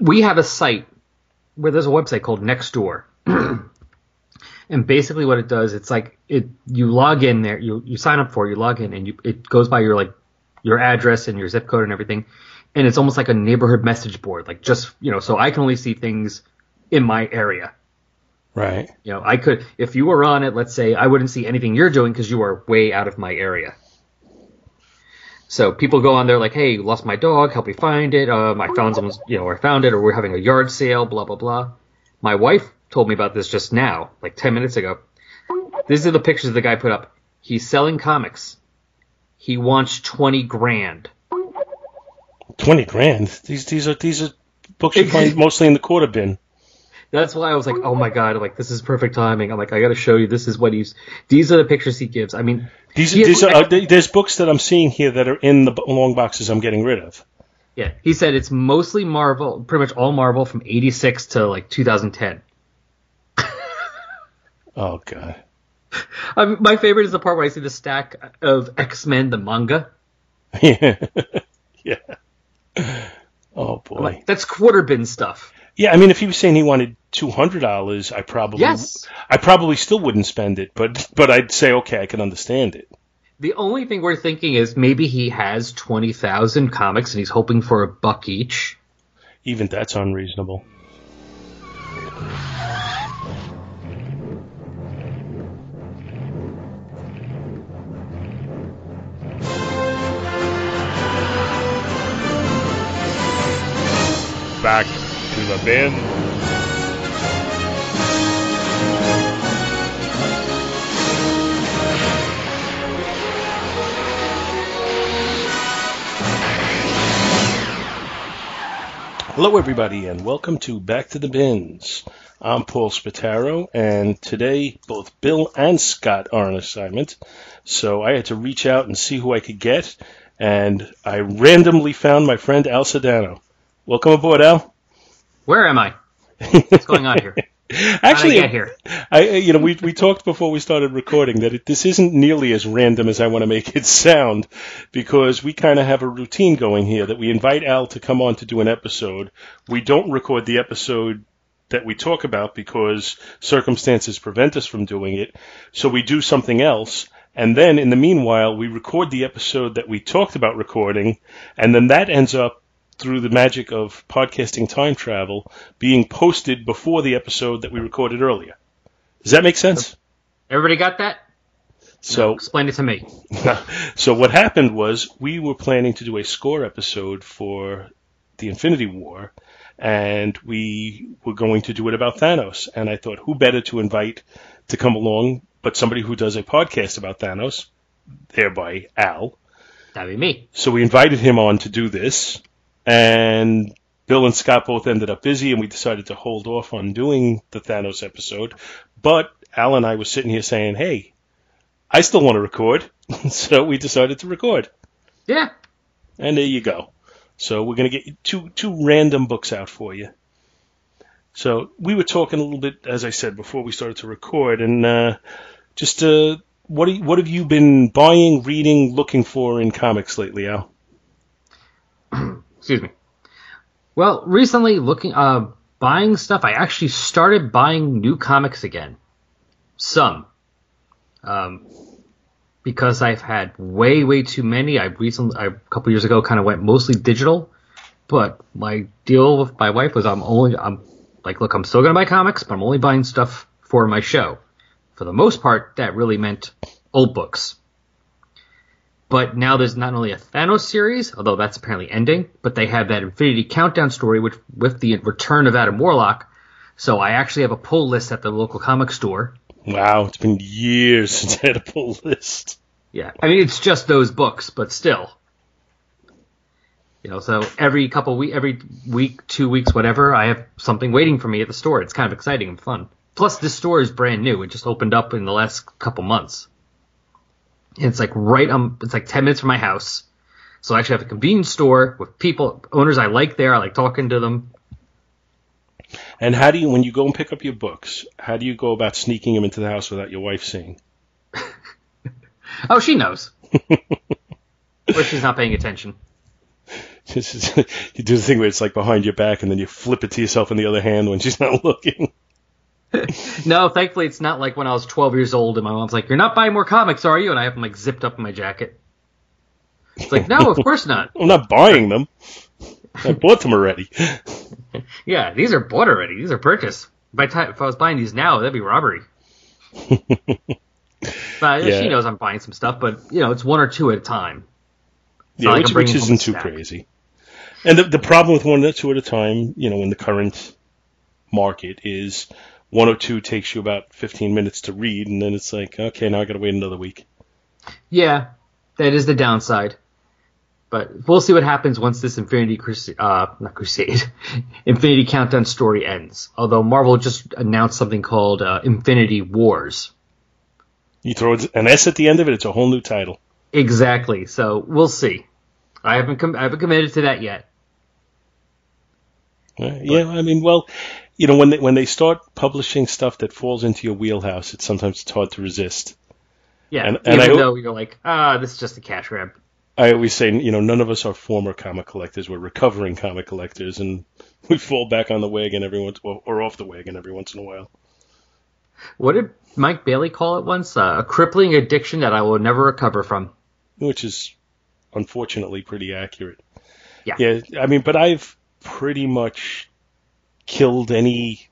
we have a site where there's a website called Nextdoor. and basically what it does, it's like it you log in there, you you sign up for it, you log in and you it goes by your like your address and your zip code and everything. And it's almost like a neighborhood message board, like just, you know, so I can only see things in my area. Right. You know, I could, if you were on it, let's say, I wouldn't see anything you're doing because you are way out of my area. So people go on there like, hey, you lost my dog, help me find it. Um, I found someone's, you know, or I found it, or we're having a yard sale, blah blah blah. My wife told me about this just now, like ten minutes ago. These are the pictures the guy put up. He's selling comics. He wants twenty grand. Twenty grand. These these are these are books you find mostly in the quarter bin. That's why I was like, oh my god, I'm like this is perfect timing. I'm like, I got to show you. This is what he's. These are the pictures he gives. I mean, These he- these are there's books that I'm seeing here that are in the long boxes I'm getting rid of. Yeah, he said it's mostly Marvel, pretty much all Marvel from '86 to like 2010. Oh god. I mean, my favorite is the part where I see the stack of X Men, the manga. Yeah. yeah. Oh boy. Like, that's quarter bin stuff. yeah, I mean, if he was saying he wanted two hundred dollars, I probably Yes. I probably still wouldn't spend it, but but I'd say okay, I can understand it. The only thing we're thinking is maybe he has 20,000 comics and he's hoping for a buck each. Even that's unreasonable. Back to the bin. Hello, everybody, and welcome to Back to the Bins. I'm Paul Spataro, and today both Bill and Scott are on assignment, so I had to reach out and see who I could get, and I randomly found my friend Al Sedano. Welcome aboard, Al. Where am I? What's going on here? Actually, I get here? I, you know, we we talked before we started recording that it, this isn't nearly as random as I want to make it sound, because we kind of have a routine going here that we invite Al to come on to do an episode. We don't record the episode that we talk about because circumstances prevent us from doing it, so we do something else. And then in the meanwhile, we record the episode that we talked about recording, and then that ends up through the magic of podcasting time travel being posted before the episode that we recorded earlier. Does that make sense? Everybody got that? So, Explain it to me. so what happened was we were planning to do a score episode for the Infinity War, and we were going to do it about Thanos. And I thought, who better to invite to come along but somebody who does a podcast about Thanos, thereby Al. That'd be me. So we invited him on to do this, and Bill and Scott both ended up busy, and we decided to hold off on doing the Thanos episode. But Al and I were sitting here saying, hey, I still want to record. so we decided to record. Yeah. And there you go. So we're going to get two, two random books out for you. So we were talking a little bit, as I said, before we started to record, and uh, just uh, what, you, what have you been buying, reading, looking for in comics lately, Al? Excuse me. Well, recently looking, uh, buying stuff, I actually started buying new comics again. Some. Um, because I've had way, way too many. I recently, I, a couple years ago, kind of went mostly digital. But my deal with my wife was I'm only, I'm like, look, I'm still gonna buy comics, but I'm only buying stuff for my show. For the most part, that really meant old books. But now there's not only a Thanos series, although that's apparently ending, but they have that Infinity Countdown story, which with the return of Adam Warlock. So I actually have a pull list at the local comic store. Wow, it's been years since I had a pull list. Yeah, I mean it's just those books, but still. You know, so every couple week, every week, two weeks, whatever, I have something waiting for me at the store. It's kind of exciting and fun. Plus, this store is brand new. It just opened up in the last couple months. And it's like right um, it's like ten minutes from my house. So I actually have a convenience store with people, owners I like there. I like talking to them. And how do you, when you go and pick up your books, how do you go about sneaking them into the house without your wife seeing? Oh, she knows. or she's not paying attention. you do the thing where it's like behind your back and then you flip it to yourself in the other hand when she's not looking. no, thankfully it's not like when I was 12 years old and my mom's like, "You're not buying more comics, are you?" And I have them like zipped up in my jacket. It's like, no, of course not. I'm not buying them. I bought them already. yeah, these are bought already. These are purchased. By time, if I was buying these now, that'd be robbery. but yeah. she knows I'm buying some stuff, but you know, it's one or two at a time. yeah, like which, which isn't too crazy. And the, the problem with one or two at a time, you know, in the current market is one or two takes you about 15 minutes to read, and then it's like, okay, now I got to wait another week. Yeah, that is the downside. But we'll see what happens once this Infinity Crusade, uh, not Crusade, Infinity Countdown story ends. Although Marvel just announced something called uh, Infinity Wars. You throw an S at the end of it, it's a whole new title. Exactly. So we'll see. I haven't com- I haven't committed to that yet. Uh, yeah, I mean, well, you know, when they when they start publishing stuff that falls into your wheelhouse, it's sometimes it's hard to resist. Yeah, and, and even I, though you're like, ah, this is just a cash grab. I always say, you know, none of us are former comic collectors. We're recovering comic collectors, and we fall back on the wagon every once, or off the wagon every once in a while. What did Mike Bailey call it once? Uh, a crippling addiction that I will never recover from. Which is unfortunately pretty accurate. Yeah. Yeah. I mean, but I've pretty much killed any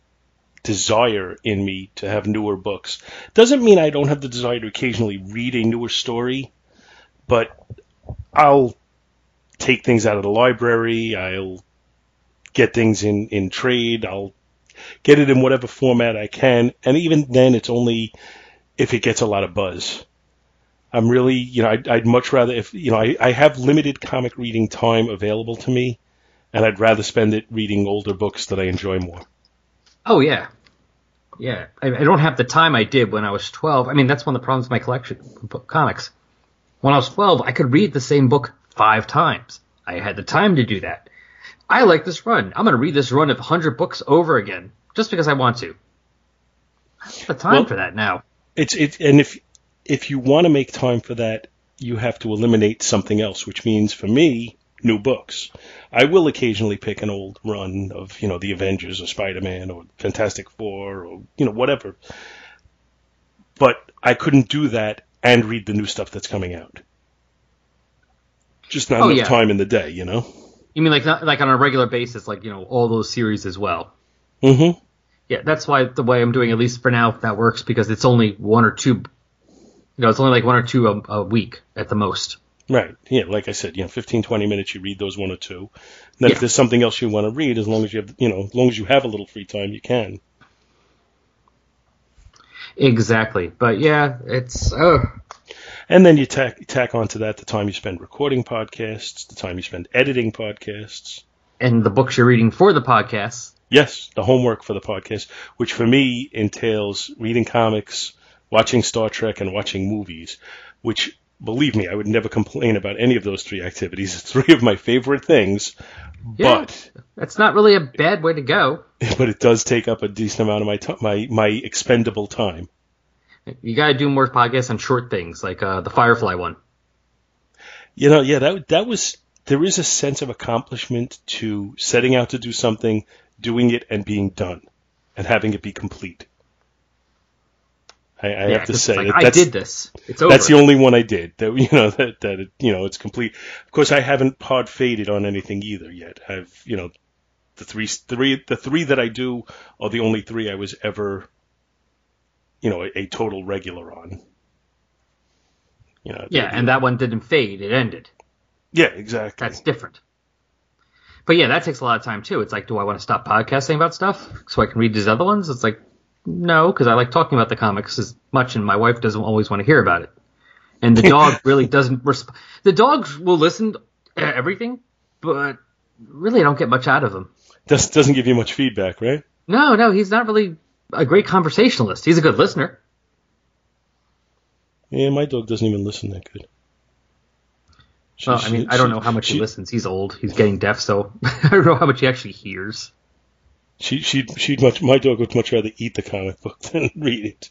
desire in me to have newer books. Doesn't mean I don't have the desire to occasionally read a newer story, but I'll take things out of the library. I'll get things in, in trade. I'll get it in whatever format I can. And even then, it's only if it gets a lot of buzz. I'm really, you know, I'd, I'd much rather if, you know, I, I have limited comic reading time available to me, and I'd rather spend it reading older books that I enjoy more. Oh, yeah. Yeah. I, I don't have the time I did when I was 12. I mean, that's one of the problems with my collection of comics. When I was 12, I could read the same book five times. I had the time to do that. I like this run. I'm going to read this run of 100 books over again just because I want to. I have the time well, for that now. It's it, and if if you want to make time for that, you have to eliminate something else, which means for me, new books. I will occasionally pick an old run of, you know, the Avengers or Spider-Man or Fantastic Four or, you know, whatever. But I couldn't do that and read the new stuff that's coming out. Just not oh, enough yeah. time in the day, you know? You mean like not, like on a regular basis, like, you know, all those series as well? Mm-hmm. Yeah, that's why the way I'm doing, at least for now, that works because it's only one or two you know, it's only like one or two a, a week at the most. Right. Yeah. Like I said, you know, 15, 20 minutes, you read those one or two. And then yeah. if there's something else you want to read, as long as you have, you know, as long as you have a little free time, you can. Exactly. But yeah, it's, oh. And then you tack, tack onto that the time you spend recording podcasts, the time you spend editing podcasts. And the books you're reading for the podcasts. Yes, the homework for the podcast, which for me entails reading comics, watching Star Trek and watching movies, which believe me, I would never complain about any of those three activities. It's three of my favorite things. Yeah, but that's not really a bad way to go. But it does take up a decent amount of my t- my my expendable time. You got to do more podcasts on short things like uh, the Firefly one. You know, yeah, that that was there is a sense of accomplishment to setting out to do something, doing it, and being done, and having it be complete. I, I yeah, have to say like, that I did this. It's over. That's the only one I did. That you know that that it, you know it's complete. Of course, I haven't pod faded on anything either yet. I've you know the three three the three that I do are the only three I was ever you know a, a total regular on. You know. Yeah, and that one didn't fade. It ended. Yeah, exactly. That's different. But yeah, that takes a lot of time too. It's like, do I want to stop podcasting about stuff so I can read these other ones? It's like, no, because I like talking about the comics as much, and my wife doesn't always want to hear about it. And the dog really doesn't. Resp- the dogs will listen to everything, but really, I don't get much out of them. Does doesn't give you much feedback, right? No, no, he's not really a great conversationalist. He's a good listener. Yeah, my dog doesn't even listen that good. She, well, I mean, she, I don't know how much she, he listens. He's old. He's getting deaf, so I don't know how much he actually hears. She she'd she'd much my dog would much rather eat the comic book than read it.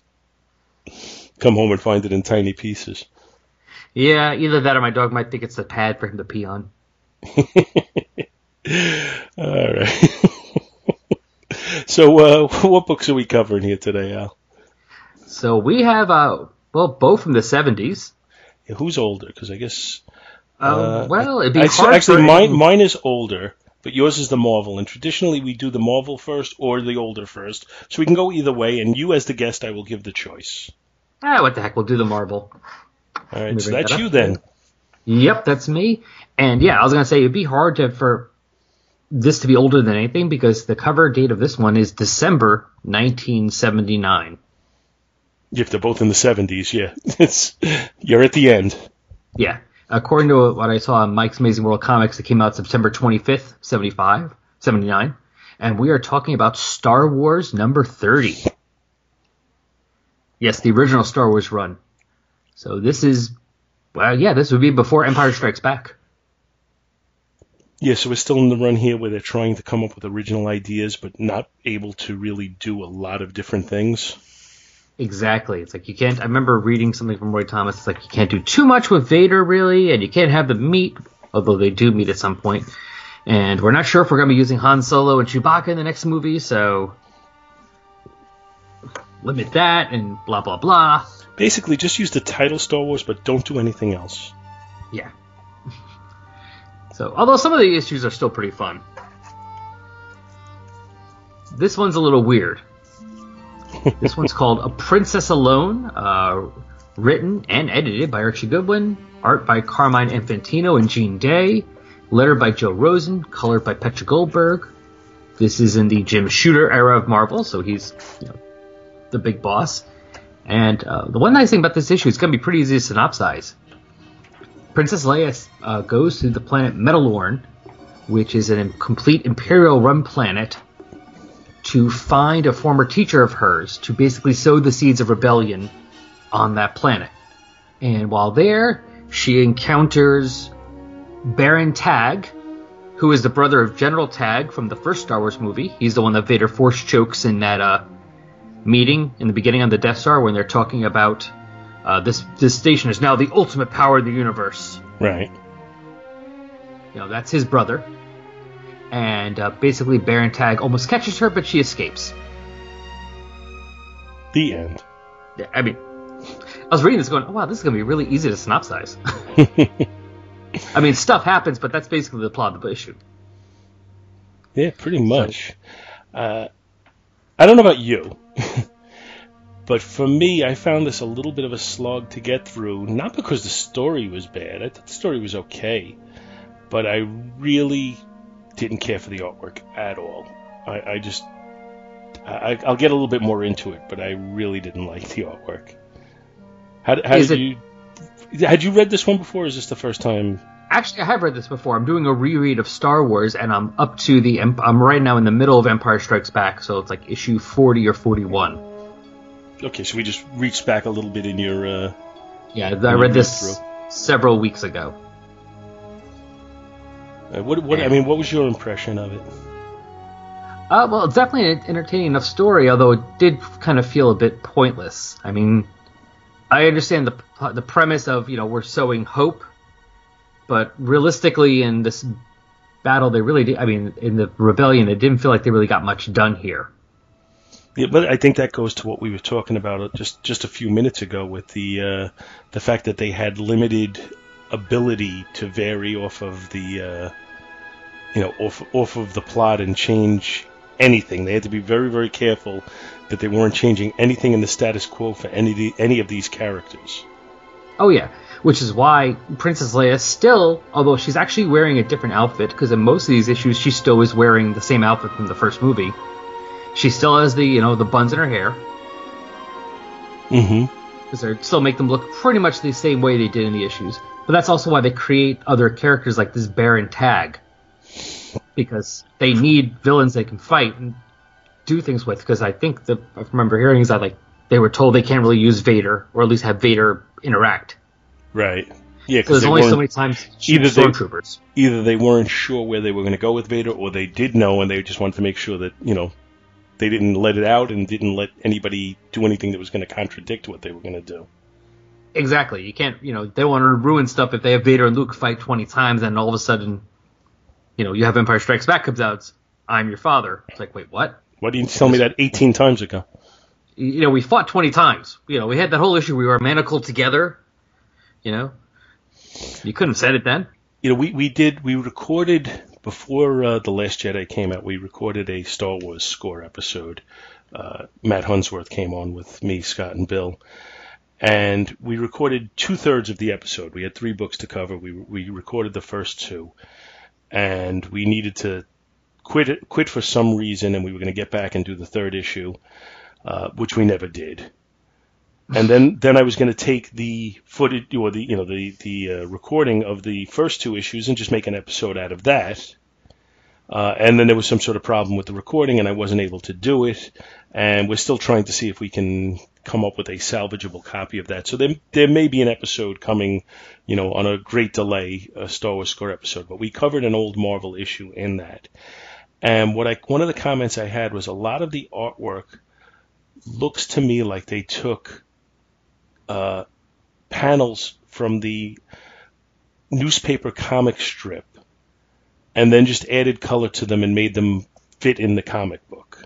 Come home and find it in tiny pieces. Yeah, either that or my dog might think it's the pad for him to pee on. All right. so, uh, what books are we covering here today, Al? So we have, uh, well, both from the 70s. Yeah, who's older? Because I guess. Um, Uh, well, it'd be I- hard actually, mine, mine is older, but yours is the Marvel. And traditionally, we do the Marvel first or the older first. So we can go either way. And you, as the guest, I will give the choice. Ah, what the heck? We'll do the Marvel. All right, so that's that you then. Yep, that's me. And yeah, I was gonna say it'd be hard to for this to be older than anything because the cover date of this one is December 1979. If they're both in the 70s, yeah. It's, you're at the end. Yeah, according to what I saw on Mike's Amazing World Comics, it came out September 25th, 75, 79, and we are talking about Star Wars number 30. Yes, the original Star Wars run. So this is, well, yeah, this would be before Empire Strikes Back. Yeah, so we're still in the run here where they're trying to come up with original ideas, but not able to really do a lot of different things. Exactly. It's like you can't. I remember reading something from Roy Thomas. It's like you can't do too much with Vader, really, and you can't have them meet, although they do meet at some point. And we're not sure if we're going to be using Han Solo and Chewbacca in the next movie, so limit that and blah blah blah. Basically, just use the title Star Wars, but don't do anything else. Yeah. So, although some of the issues are still pretty fun, this one's a little weird. This one's called A Princess Alone, uh, written and edited by Archie Goodwin, art by Carmine Infantino and Gene Day, letter by Joe Rosen, colored by Petra Goldberg. This is in the Jim Shooter era of Marvel, so he's you know, the big boss. And uh, the one nice thing about this issue is going to be pretty easy to synopsize. Princess Leia uh, goes to the planet Metalorn, which is a complete Imperial run planet, to find a former teacher of hers to basically sow the seeds of rebellion on that planet. And while there, she encounters Baron Tagge, who is the brother of General Tagge from the first Star Wars movie. He's the one that Vader force chokes in that uh, meeting in the beginning on the Death Star when they're talking about uh, this this station is now the ultimate power of the universe. Right. You know, that's his brother. And uh, basically, Baron Tagge almost catches her, but she escapes. The end. Yeah, I mean, I was reading this going, oh, wow, this is going to be really easy to synopsize. I mean, stuff happens, but that's basically the plot of the issue. Yeah, pretty much. Uh, I don't know about you, but for me, I found this a little bit of a slog to get through. Not because the story was bad; I thought the story was okay, but I really didn't care for the artwork at all. I, I just, I, I'll get a little bit more into it, but I really didn't like the artwork. How, how did it- you? Had you read this one before? Or is this the first time? Actually, I have read this before. I'm doing a reread of Star Wars, and I'm up to the. I'm right now in the middle of Empire Strikes Back, so it's like issue 40 or 41. Okay, so we just reached back a little bit in your. Uh, Yeah, I read read this through. several weeks ago. Uh, what? What? I mean, what was your impression of it? Uh, well, it's definitely an entertaining enough story, although it did kind of feel a bit pointless. I mean, I understand the the premise of you know we're sowing hope, but realistically, in this battle, they really did. I mean, in the rebellion, it didn't feel like they really got much done here. Yeah, but I think that goes to what we were talking about just just a few minutes ago with the uh, the fact that they had limited ability to vary off of the uh, you know off off of the plot and change anything. They had to be very very careful that they weren't changing anything in the status quo for any of the, any of these characters. Oh yeah, which is why Princess Leia still, although she's actually wearing a different outfit, because in most of these issues she still is wearing the same outfit from the first movie. She still has the you know the buns in her hair, Mm-hmm. because they still make them look pretty much the same way they did in the issues. But that's also why they create other characters like this Baron Tagge, because they need villains they can fight and do things with. Because I think the I remember hearing is that like they were told they can't really use Vader, or at least have Vader interact. Right. Yeah, So because there's only so many times either they- stormtroopers. either they weren't sure where they were going to go with Vader, or they did know and they just wanted to make sure that you know they didn't let it out and didn't let anybody do anything that was going to contradict what they were going to do. Exactly. You can't, you know, they want to ruin stuff if they have Vader and Luke fight 20 times and all of a sudden you know, you have Empire Strikes Back comes out, I'm your father. It's like, wait, what? Why didn't you tell me that 18 times ago? You know, we fought 20 times. You know, we had that whole issue. We were manacled together. You know, you couldn't have said it then. You know, we, we did, we recorded before uh, The Last Jedi came out, we recorded a Star Wars score episode. Uh, Matt Hunsworth came on with me, Scott, and Bill. And we recorded two thirds of the episode. We had three books to cover. We, we recorded the first two. And we needed to quit quit for some reason, and we were going to get back and do the third issue, uh, which we never did. And then, then I was going to take the footage or the you know the the uh, recording of the first two issues and just make an episode out of that. Uh, and then there was some sort of problem with the recording, and I wasn't able to do it. And we're still trying to see if we can come up with a salvageable copy of that. So there, there may be an episode coming, you know, on a great delay, a Star Wars Score episode. But we covered an old Marvel issue in that. And what I one of the comments I had was a lot of the artwork looks to me like they took uh, panels from the newspaper comic strip and then just added color to them and made them fit in the comic book.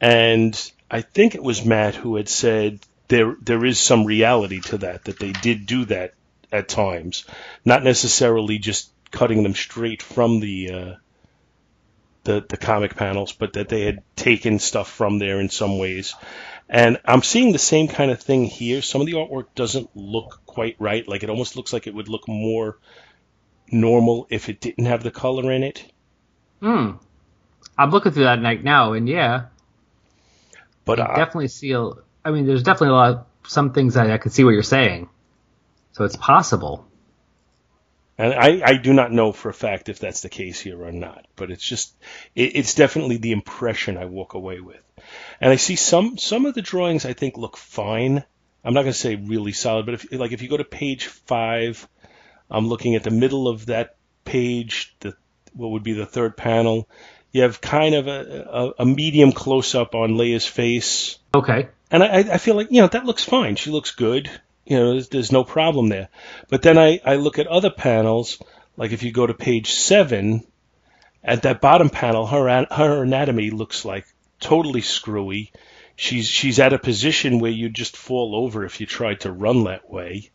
And I think it was Matt who had said there there is some reality to that that they did do that at times, not necessarily just cutting them straight from the uh, the the comic panels, but that they had taken stuff from there in some ways. And I'm seeing the same kind of thing here. Some of the artwork doesn't look quite right. Like it almost looks like it would look more normal if it didn't have the color in it. Hmm. I'm looking through that night now, and yeah, But I I, uh, definitely see. A, I mean, there's definitely a lot. Of, some things that I can see what you're saying, so it's possible. and I, I do not know for a fact if that's the case here or not. But it's just it, it's definitely the impression I walk away with. And I see some some of the drawings I think look fine. I'm not going to say really solid, but if like if you go to page five, I'm looking at the middle of that page, the what would be the third panel. You have kind of a, a, a medium close up on Leia's face, Okay. and I, I feel like you know that looks fine. She looks good. You know, there's, there's no problem there. But then I, I look at other panels, like if you go to page seven, at that bottom panel, her her anatomy looks like totally screwy. She's she's at a position where you'd just fall over if you tried to run that way.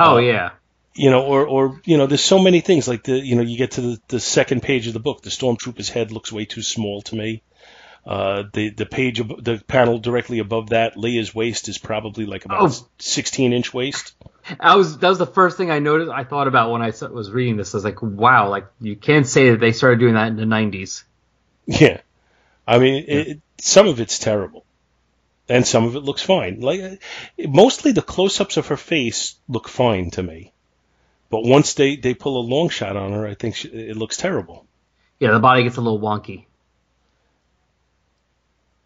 Oh yeah. You know, or or you know, there's so many things like the you know you get to the, the second page of the book, the stormtrooper's head looks way too small to me. Uh, the the page the panel directly above that, Leia's waist is probably like about Oh. 16 inch waist. I was that was the first thing I noticed. I thought about when I was reading this. I was like, wow, like you can't say that they started doing that in the '90s. Yeah, I mean, it, it- some of it's terrible, and some of it looks fine. Like mostly the close-ups of her face look fine to me, but once they they pull a long shot on her, I think she, it looks terrible. Yeah, the body gets a little wonky.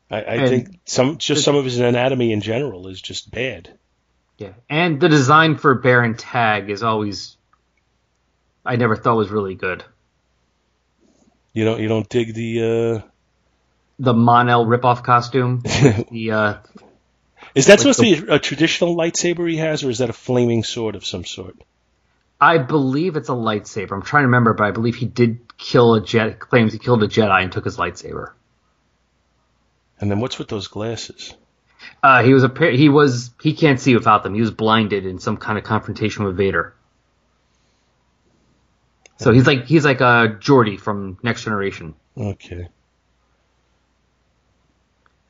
I, I think some just the- some of his anatomy in general is just bad. Yeah, and the design for Baron Tagge is always, I never thought was really good. You don't you don't dig the. Uh... The Monel ripoff costume, the uh, Is that Like supposed to be a traditional lightsaber he has, or is that a flaming sword of some sort? I believe it's a lightsaber. I'm trying to remember, but I believe he did kill a jet. Claims he killed a Jedi and took his lightsaber. And then what's with those glasses? Uh, he was a he was he can't see without them. He was blinded in some kind of confrontation with Vader. So he's like he's like a Geordi from Next Generation, Okay.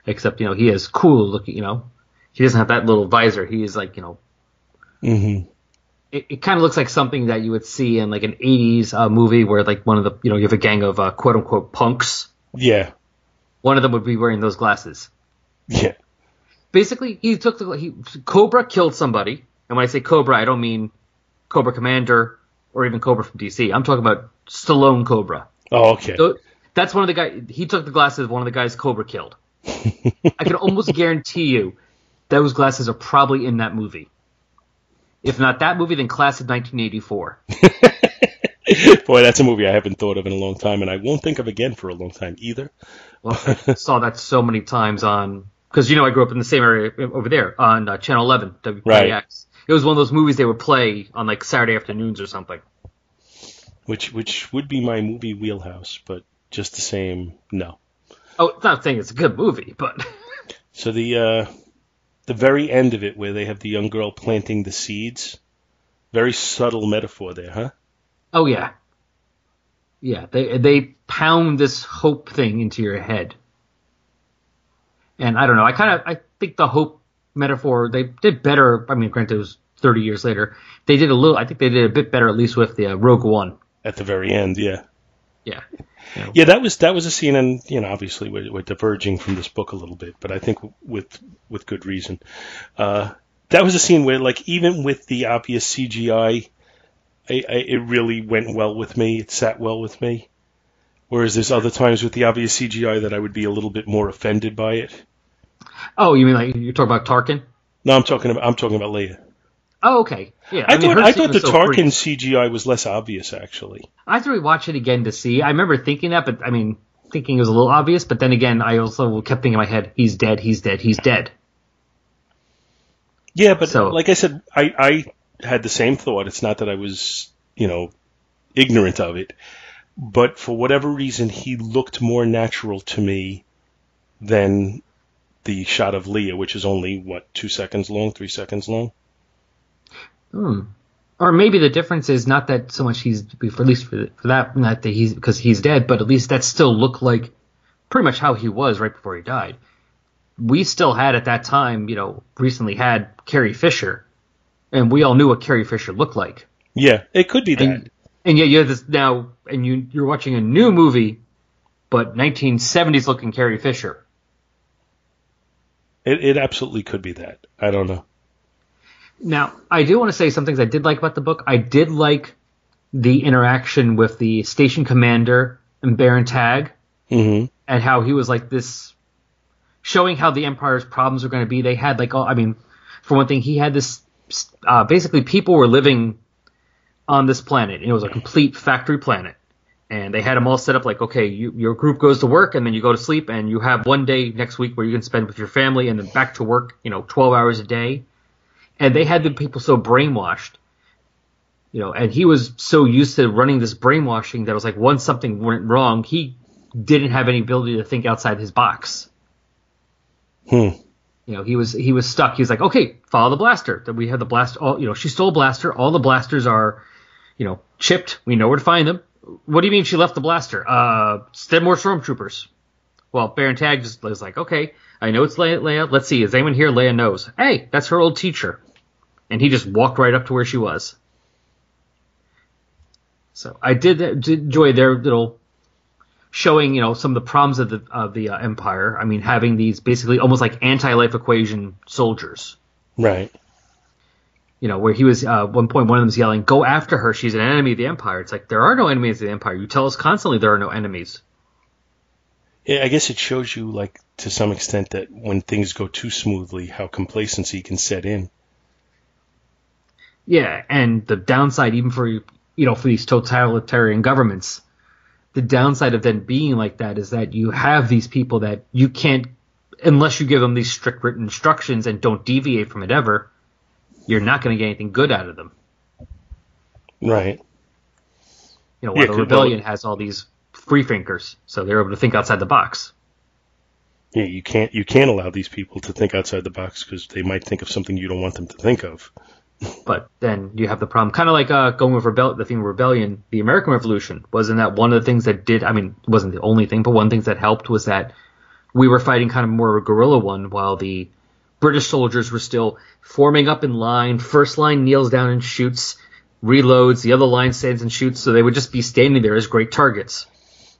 except you know he is cool looking. You know, he doesn't have that little visor. He is like you know Mm-hmm. It, it kind of looks like something that you would see in like an 80s uh, movie where like one of the you know you have a gang of uh, quote unquote punks. Yeah. one of them would be wearing those glasses. Yeah. basically he took the he cobra killed somebody. And when i say cobra i don't mean cobra commander or even cobra from dc i'm talking about stallone cobra. Oh, okay. so that's one of the guys he took the glasses of one of the guys cobra killed. I can almost guarantee you those glasses are probably in that movie if not that movie then class of 1984 Boy, that's a movie I haven't thought of in a long time, and I won't think of again for a long time either. Well, I saw that so many times on because you know I grew up in the same area over there on uh, Channel 11 WPIX. Right. It was one of those movies they would play on like Saturday afternoons or something. which which would be my movie wheelhouse, but just the same, no. Oh, it's not saying it's a good movie, but So the uh, the very end of it, where they have the young girl planting the seeds, very subtle metaphor there, huh? oh yeah, yeah. They they pound this hope thing into your head, and I don't know. I kind of I think the hope metaphor they did better. I mean, granted, it was 30 years later. They did a little. I think they did a bit better, at least with the uh, Rogue One. At the very end, yeah. Yeah. Yeah, that was that was a scene, and you know, obviously we're, we're diverging from this book a little bit, but I think with with good reason. Uh, that was a scene where, like, even with the obvious CGI, I, I, it really went well with me. It sat well with me. Whereas there's other times with the obvious CGI that I would be a little bit more offended by it. Oh, you mean like you're talking about Tarkin? No, I'm talking about I'm talking about Leia. Oh, okay. Yeah. I, mean, thought I thought the so Tarkin freaky. CGI was less obvious actually. I have to rewatch it again to see. I remember thinking that, but I mean, thinking it was a little obvious. But then again, I also kept thinking in my head, "He's dead. He's dead. He's dead." Yeah, but So- like I said, I, I had the same thought. It's not that I was, you know, ignorant of it, but for whatever reason, he looked more natural to me than the shot of Leia, which is only what two seconds long, three seconds long. Hmm. Or maybe the difference is not that so much he's for at least for, for that not that he's because he's dead, but at least that still looked like pretty much how he was right before he died. We still had at that time, you know, recently had Carrie Fisher, and we all knew what Carrie Fisher looked like. Yeah, it could be that. And, and yet you have this now, and you you're watching a new movie, but 1970s looking Carrie Fisher. It, it absolutely could be that. I don't know. Now, I do want to say some things I did like about the book. I did like the interaction with the station commander and Baron Tagge, hmm and how he was like this, showing how the Empire's problems were going to be. They had like, all, I mean, for one thing, he had this. Uh, basically, people were living on this planet, and it was a complete factory planet. And they had them all set up like, okay, you, your group goes to work, and then you go to sleep, and you have one day next week where you can spend with your family, and then back to work, you know, 12 hours a day and they had the people so brainwashed you know and he was so used to running this brainwashing that it was like once something went wrong he didn't have any ability to think outside his box. Hmm. you know he was he was stuck. He was like okay follow the blaster. That we have the blast all you know she stole a blaster. All the blasters are you know chipped. We know where to find them. What do you mean she left the blaster? Uh send more stormtroopers. Well baron tag just was like okay i know it's leia, leia. Let's see is anyone here? Leia knows. Hey that's her old teacher and he just walked right up to where she was so i did, did enjoy their little showing you know some of the problems of the of the uh, empire i mean having these basically almost like anti-life equation soldiers Right. you know, where he was uh, one point one of them was yelling, "Go after her! She's an enemy of the empire." It's like there are no enemies of the empire. You tell us constantly there are no enemies. Yeah, I guess it shows you, like, to some extent, that when things go too smoothly, how complacency can set in. Yeah, and the downside, even for you know, for these totalitarian governments, the downside of them being like that is that you have these people that you can't, unless you give them these strict written instructions and don't deviate from it ever, you're not going to get anything good out of them. Right. You know, Yeah, while the 'cause- rebellion has all these free thinkers, so they're able to think outside the box. Yeah, you can't you can't allow these people to think outside the box because they might think of something you don't want them to think of. But then you have the problem, kind of like uh, going with rebel- the theme of rebellion. The American Revolution wasn't that one of the things that did. I mean, wasn't the only thing, but one of the things that helped was that we were fighting kind of more of a guerrilla one, while the British soldiers were still forming up in line. First line kneels down and shoots, reloads. The other line stands and shoots. So they would just be standing there as great targets.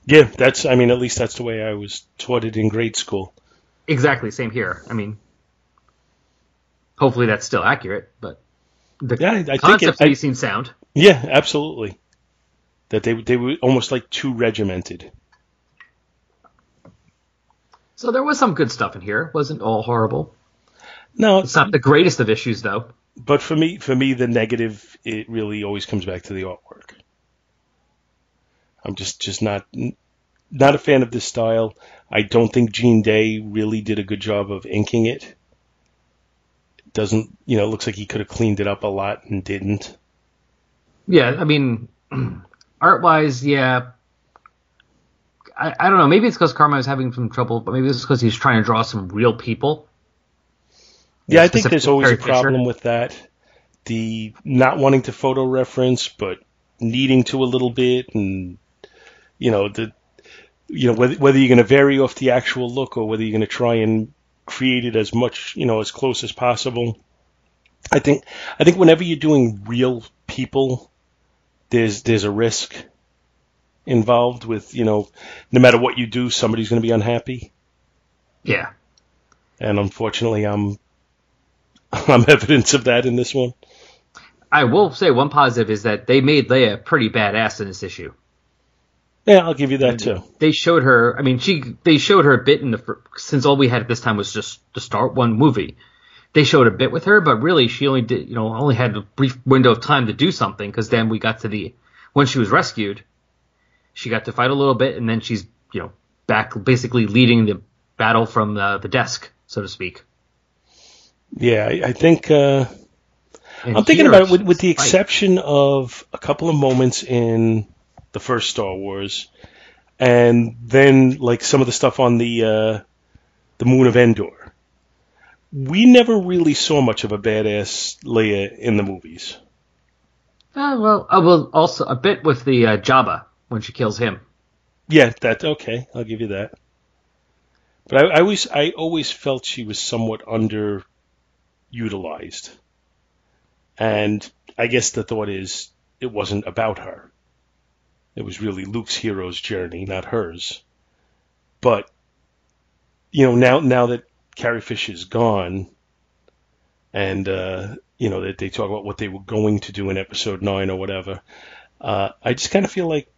Yeah, that's I mean at least that's the way I was taught it in grade school. Exactly, same here. I mean, hopefully that's still accurate, but the Yeah, I- I think concept it- I- seems sound. Yeah, absolutely. That they they were almost like too regimented. So there was some good stuff in here. It wasn't all horrible. No, It's not the greatest of issues, though. but for me for me the negative it really always comes back to the artwork. I'm just just not not a fan of this style. I don't think Gene Day really did a good job of inking it. Doesn't you know, it looks like he could have cleaned it up a lot and didn't. Yeah, I mean, art wise, yeah. I, I don't know. Maybe it's because Carmine was having some trouble, but maybe it's because he's trying to draw some real people. Yeah, I think there's always a problem with that. The not wanting to photo reference, but needing to a little bit, and you know the, you know whether whether you're going to vary off the actual look or whether you're going to try and create it as much, you know, as close as possible. I think I think whenever you're doing real people, there's there's a risk involved with you know no matter what you do, somebody's going to be unhappy, Yeah. and unfortunately, I'm I'm evidence of that in this one. I will say one positive is that they made Leia pretty badass in this issue. Yeah, I'll give you that too. They showed her. I mean, she. They showed her a bit in the since all we had at this time was just the start one movie. They showed a bit with her, but really she only did. You know, only had a brief window of time to do something because then we got to the when she was rescued. She got to fight a little bit, and then she's you know back basically leading the battle from the, the desk, so to speak. Yeah, I, I think uh, And I'm thinking about it with, with the exception of a couple of moments in the first Star Wars, and then like some of the stuff on the uh, the moon of Endor. We never really saw much of a badass Leia in the movies. Uh, well, uh, well, also a bit with the uh, Jabba when she kills him. Yeah, that okay. I'll give you that. But I, I always, I always felt she was somewhat underutilized, and I guess the thought is it wasn't about her. It was really Luke's hero's journey, not hers. But you know, now now that Carrie Fisher is gone, and uh, you know that they talk about what they were going to do in Episode Nine or whatever, uh, I just kind of feel like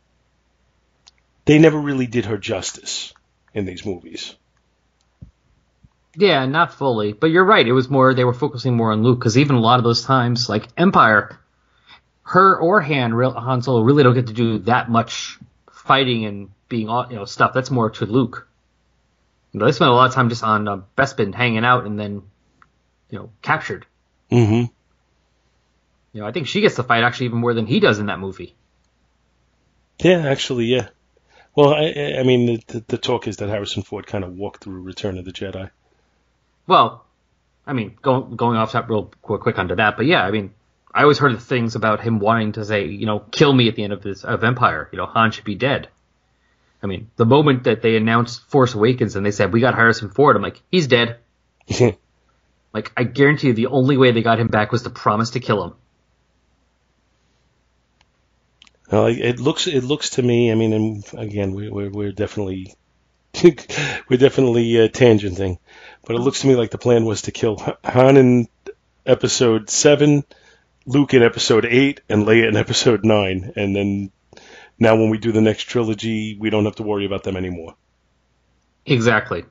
they never really did her justice in these movies. Yeah, not fully, but you're right. It was more they were focusing more on Luke because even a lot of those times, like Empire, her or Han, real Han Solo really don't get to do that much fighting and being all you know stuff. That's more to Luke. You know, they spent a lot of time just on uh, Bespin hanging out and then, you know, captured. Mm-hmm. You know, I think she gets to fight actually even more than he does in that movie. Yeah, actually, yeah. Well, I, I- I mean, the, the, the talk is that Harrison Ford kind of walked through Return of the Jedi. Well, I mean, going going off that real quick, quick onto that, but yeah, I mean, I always heard the things about him wanting to say, you know, kill me at the end of this of Empire. You know, Han should be dead. I mean, the moment that they announced Force Awakens and they said we got Harrison Ford, I'm like, he's dead. Like, I guarantee you, the only way they got him back was to promise to kill him. Well, it looks it looks to me. I mean, and again, we, we're we're definitely we're definitely uh, tangenting, but it looks to me like the plan was to kill Han in Episode Seven, Luke in Episode Eight, and Leia in Episode Nine, and then now when we do the next trilogy, we don't have to worry about them anymore. Exactly.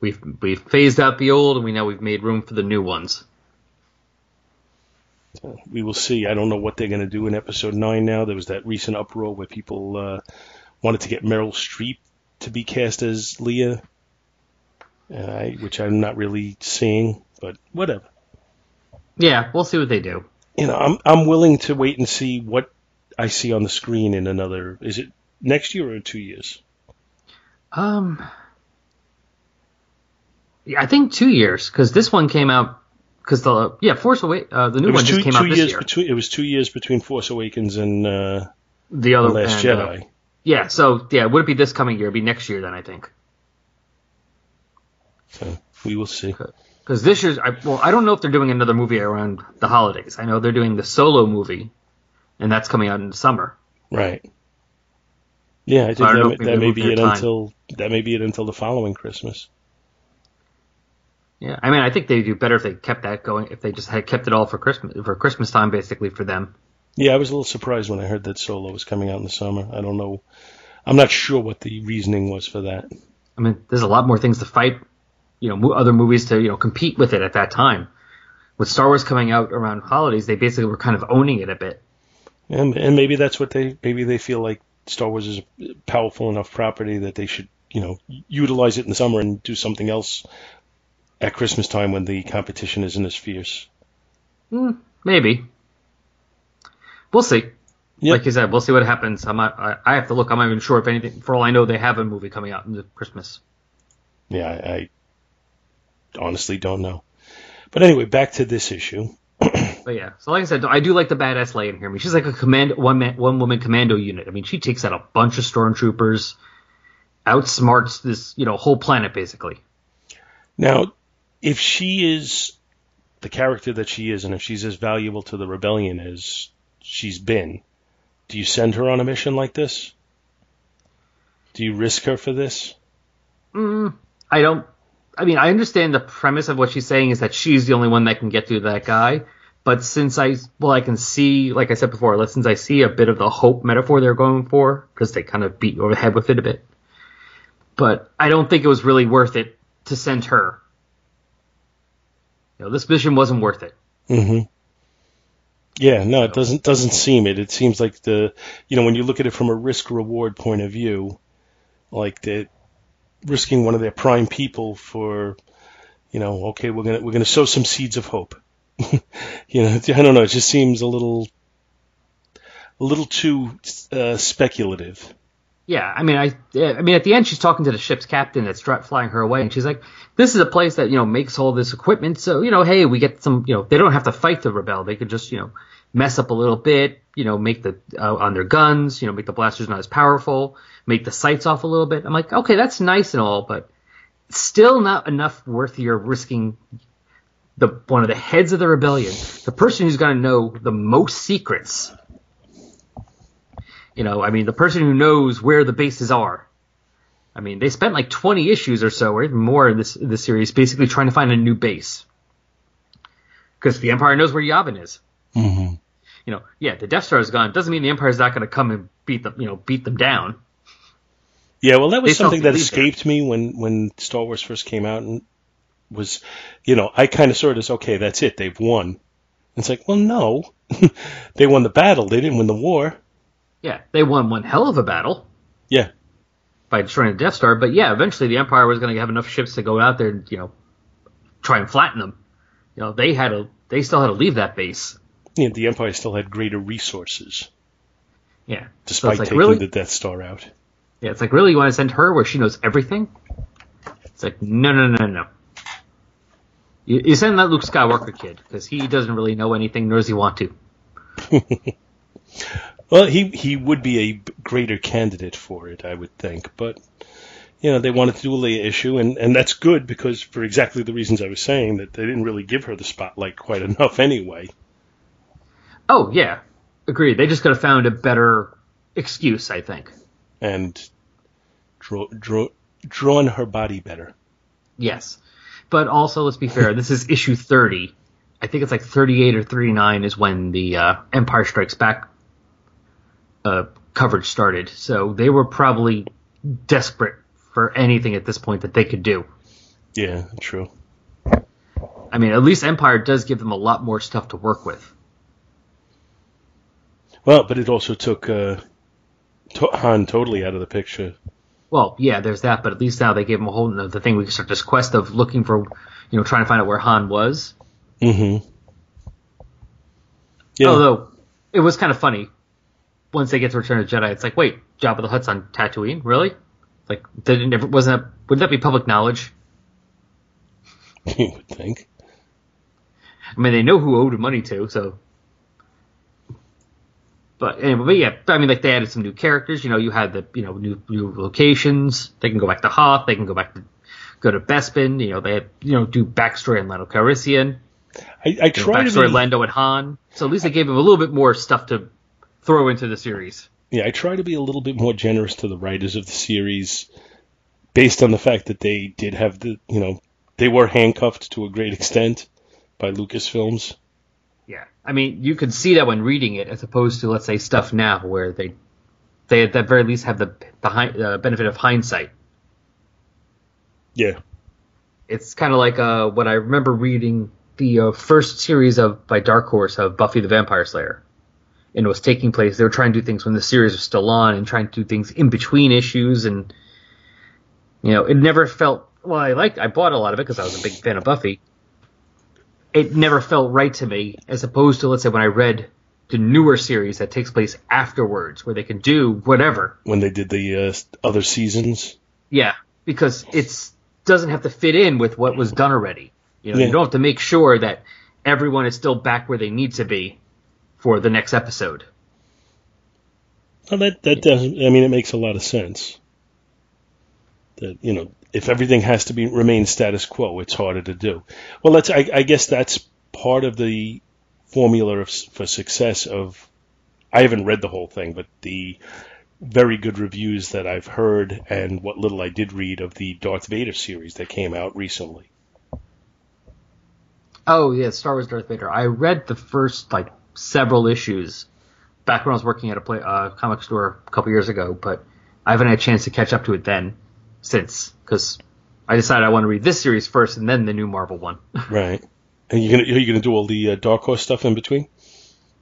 We've we've phased out the old, and we know we've made room for the new ones. we will see. I don't know what they're going to do in episode nine. Now there was that recent uproar where people uh, wanted to get Meryl Streep to be cast as Leia, uh, which I'm not really seeing. But whatever. Yeah, we'll see what they do. You know, I'm I'm willing to wait and see what I see on the screen in another. Is it next year or two years? Um, yeah, I think two years because this one came out because the yeah Force Awakens uh, the new one two just came out this years year. between. It was two years between Force Awakens and uh, the other The Last and, uh, Jedi. yeah, so yeah, would it be this coming year? It'd be next year then I think. So we will see. Because this year's, I, well, I don't know if they're doing another movie around the holidays. I know they're doing the solo movie, and that's coming out in the summer. Right. Yeah, I think I that, may- that may be it time. until that may be it until the following Christmas. Yeah, I mean, I think they'd do better if they kept that going. If they just had kept it all for Christmas for Christmas time, basically for them. Yeah, I was a little surprised when I heard that Solo was coming out in the summer. I don't know. I'm not sure what the reasoning was for that. I mean, there's a lot more things to fight. You know, other movies to you know compete with it at that time. With Star Wars coming out around holidays, they basically were kind of owning it a bit. And and maybe that's what they maybe they feel like Star Wars is a powerful enough property that they should, you know, utilize it in the summer and do something else at Christmas time when the competition isn't as fierce. Hmm, maybe. We'll see. Yep. Like you said, we'll see what happens. I'm not, I, I have to look. I'm not even sure if anything. For all I know, they have a movie coming out in the Christmas. Yeah, I, I honestly don't know. But anyway, back to this issue. But yeah, so like I said, I do like the badass Leia in here. I mean, she's like a command one man one woman commando unit. I mean, she takes out a bunch of stormtroopers, outsmarts this you know whole planet basically. Now, if she is the character that she is, and if she's as valuable to the rebellion as she's been, do you send her on a mission like this? Do you risk her for this? Mm, I don't. I mean, I understand the premise of what she's saying is that she's the only one that can get through that guy. But since I, well, I can see, like I said before, since I see a bit of the hope metaphor they're going for, because they kind of beat you over the head with it a bit. But I don't think it was really worth it to send her. You know, this mission wasn't worth it. Mm-hmm. Yeah, no, it doesn't doesn't seem it. It seems like the you know when you look at it from a risk reward point of view, like that risking one of their prime people for you know okay we're gonna we're gonna sow some seeds of hope. you know I don't know. It just seems a little a little too uh, speculative. Yeah, I mean, I, I mean, at the end, she's talking to the ship's captain that's flying her away, and she's like, "This is a place that you know makes all this equipment, so you know, hey, we get some, you know, they don't have to fight the rebel; they could just, you know, mess up a little bit, you know, make the uh, on their guns, you know, make the blasters not as powerful, make the sights off a little bit." I'm like, okay, that's nice and all, but still not enough worth your risking the one of the heads of the rebellion, the person who's going to know the most secrets you know, I mean, the person who knows where the bases are. I mean, they spent like 20 issues or so, or even more in this this series, basically trying to find a new base. Because the Empire knows where Yavin is. You know, yeah, the Death Star is gone. Doesn't mean the Empire's not going to come and beat them. You know, beat them down. Yeah, well, that was They something that believed there. escaped me when when Star Wars first came out, and was, you know, I kind of saw it as okay, that's it, they've won. It's like, well, no, they won the battle, they didn't win the war. Yeah, they won one hell of a battle Yeah, by destroying the Death Star, but yeah, eventually the Empire was going to have enough ships to go out there and you know try and flatten them. You know, they had to, they still had to leave that base. Yeah, the Empire still had greater resources Yeah, despite like, taking really? the Death Star out. Yeah, it's like really you want to send her where she knows everything? It's like no, no, no, no. You, you send that Luke Skywalker kid because he doesn't really know anything, nor does he want to. Well, he he would be a greater candidate for it, I would think, but. You know, they wanted to do a Leia issue, and, and that's good because for exactly the reasons I was saying that they didn't really give her the spotlight quite enough anyway. Oh yeah, agreed. They just could have found a better excuse, I think. and draw, draw, drawn her body better. Yes, but also let's be fair. this is issue thirty. I think it's like thirty-eight or thirty-nine is when the uh, Empire Strikes Back uh, coverage started. So they were probably desperate for anything at this point that they could do. Yeah, true. I mean, at least Empire does give them a lot more stuff to work with. Well, but it also took uh, to- Han totally out of the picture. Well, yeah, there's that, but at least now they gave him a whole the thing we can start this quest of looking for, you know, trying to find out where Han was. Mm-hmm. Yeah. Although it was kind of funny once they get to Return of the Jedi. It's like, wait, Jabba the Hutt's on Tatooine, really? Like, did it never wasn't that would that be public knowledge? you would think. I mean, they know who owed money to, so. But anyway, but yeah, I mean, like they added some new characters. You know, you had the you know new new locations. They can go back to Hoth. They can go back to go to Bespin. You know, they had, you know do backstory on Lando Calrissian. I, I try to backstory be, Lando and Han. So at least they gave him a little bit more stuff to throw into the series. yeah, I try to be a little bit more generous to the writers of the series, based on the fact that they did have the, you know, they were handcuffed to a great extent by Lucasfilms. Yeah, I mean, you could see that when reading it, as opposed to let's say stuff now where they they at the very least have the the uh, benefit of hindsight. Yeah. It's kind of like uh, what I remember reading the uh, first series of by Dark Horse of Buffy the Vampire Slayer, and it was taking place. They were trying to do things when the series was still on, and trying to do things in between issues, and you know, it never felt. Well, I liked. I bought a lot of it because I was a big fan of Buffy. It never felt right to me, as opposed to let's say when I read the newer series that takes place afterwards, where they can do whatever. When they did the uh, other seasons. Yeah, because it doesn't have to fit in with what was done already. You know, Yeah. you don't have to make sure that everyone is still back where they need to be for the next episode. Well, that that doesn't. I mean, it makes a lot of sense. That you know, if everything has to be remain status quo, it's harder to do. Well, that's. I, I guess that's part of the formula of, for success of. I haven't read the whole thing, but the very good reviews that I've heard and what little I did read of the Darth Vader series that came out recently. Oh yeah, Star Wars Darth Vader. I read the first like several issues back when I was working at a play, uh, comic store a couple years ago, but I haven't had a chance to catch up to it then since because I decided I want to read this series first and then the new Marvel one. Right. And you're gonna are you gonna do all the uh, Dark Horse stuff in between?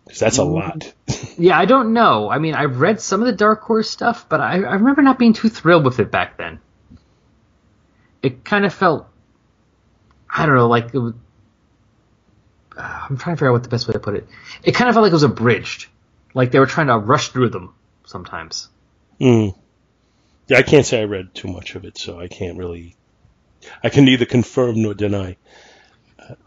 Because that's a lot. yeah, I don't know. I mean, I've read some of the Dark Horse stuff, but I, I remember not being too thrilled with it back then. It kind of felt, I don't know, like it was, uh, I'm trying to figure out what the best way to put it. It kind of felt like it was abridged, like they were trying to rush through them sometimes. Mm. Yeah, I can't say I read too much of it, so I can't really. I can neither confirm nor deny.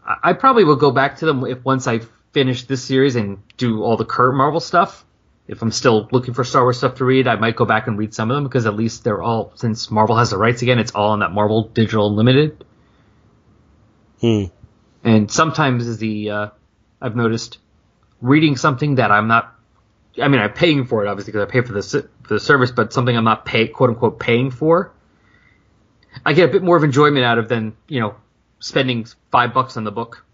I, probably will go back to them if once I finish this series and do all the current Marvel stuff. If I'm still looking for Star Wars stuff to read, I might go back and read some of them because at least they're all since Marvel has the rights again, it's all on that Marvel Digital Unlimited. Hmm. And sometimes is the uh, I've noticed reading something that I'm not. I mean, I'm paying for it obviously because I pay for the for the service, but something I'm not pay quote unquote paying for. I get a bit more of enjoyment out of than you know spending five bucks on the book.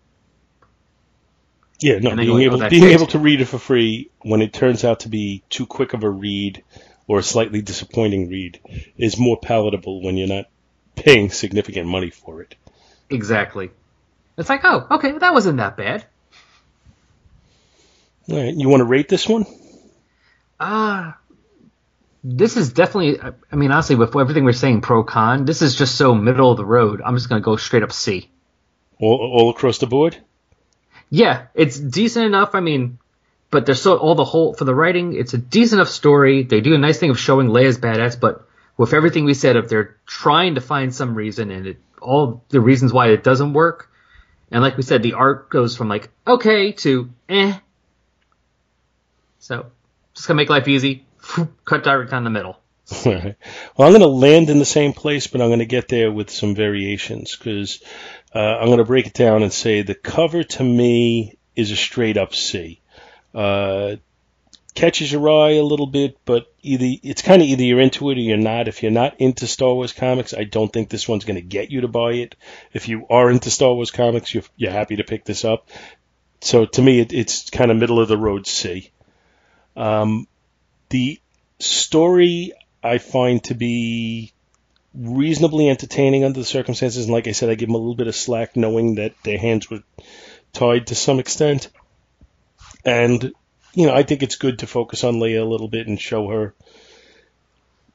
Yeah, no, being able "Oh, being able to read it for free when it turns out to be too quick of a read or a slightly disappointing read is more palatable when you're not paying significant money for it. Exactly. It's like, oh, okay, that wasn't that bad. All right, you want to rate this one? Ah, this is definitely. I mean, honestly, with everything we're saying pro con, this is just so middle of the road. I'm just gonna go straight up C. All, all across the board? Yeah, it's decent enough. I mean, but there's so all the whole for the writing. It's a decent enough story. They do a nice thing of showing Leia's badass, but with everything we said, if they're trying to find some reason and it, all the reasons why it doesn't work, and like we said, the art goes from like okay to eh. So just gonna make life easy. Cut direct down the middle. Well, I'm going to land in the same place, but I'm going to get there with some variations because uh, I'm going to break it down and say the cover to me is a straight up C. Uh, catches your eye a little bit, but either it's kind of either you're into it or you're not. If you're not into Star Wars comics, I don't think this one's going to get you to buy it. If you are into Star Wars comics, you're, you're happy to pick this up. So to me, it, it's kind of middle of the road C. Um, the story I find to be reasonably entertaining under the circumstances. And like I said, I give them a little bit of slack knowing that their hands were tied to some extent. And, you know, I think it's good to focus on Leia a little bit and show her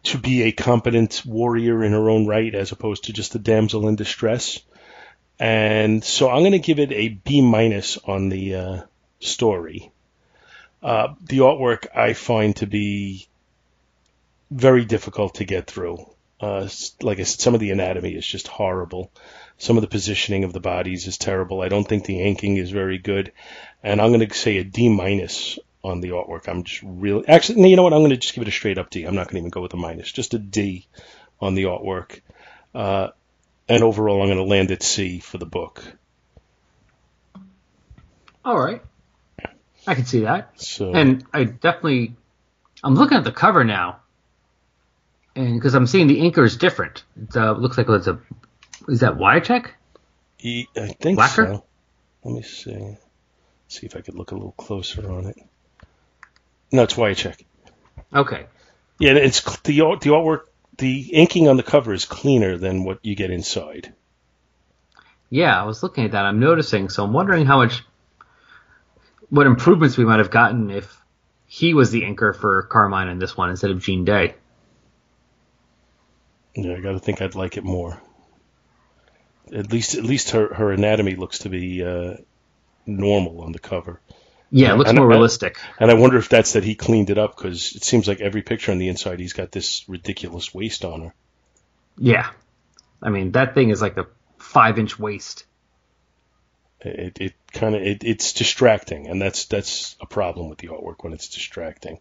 to be a competent warrior in her own right as opposed to just a damsel in distress. And so I'm going to give it a B minus on the uh, story. Uh, the artwork I find to be very difficult to get through. Uh, like I said, some of the anatomy is just horrible. Some of the positioning of the bodies is terrible. I don't think the inking is very good, and I'm going to say a D minus on the artwork. I'm just really actually, you know what? I'm going to just give it a straight up D. I'm not going to even go with a minus, just a D on the artwork. Uh, and overall, I'm going to land at C for the book. All right, I can see that. So And I definitely, I'm looking at the cover now, and because I'm seeing the inker is different. It uh, looks like it's a, is that Wiacek? E- I think Lacquer? so. Let me see. See if I could look a little closer on it. No, it's Wiacek. Okay. Yeah, it's the the artwork, the inking on the cover is cleaner than what you get inside. Yeah, I was looking at that. I'm noticing, so I'm wondering how much, what improvements we might have gotten if he was the inker for Carmine in this one instead of Gene Day. Yeah, I got to think I'd like it more. At least, at least her her anatomy looks to be uh, normal on the cover. Yeah, it looks And- more and- realistic. And I wonder if that's that he cleaned it up because it seems like every picture on the inside he's got this ridiculous waist on her. Yeah. I mean, that thing is like a five inch waist. It it kind of it, it's distracting, and that's that's a problem with the artwork when it's distracting.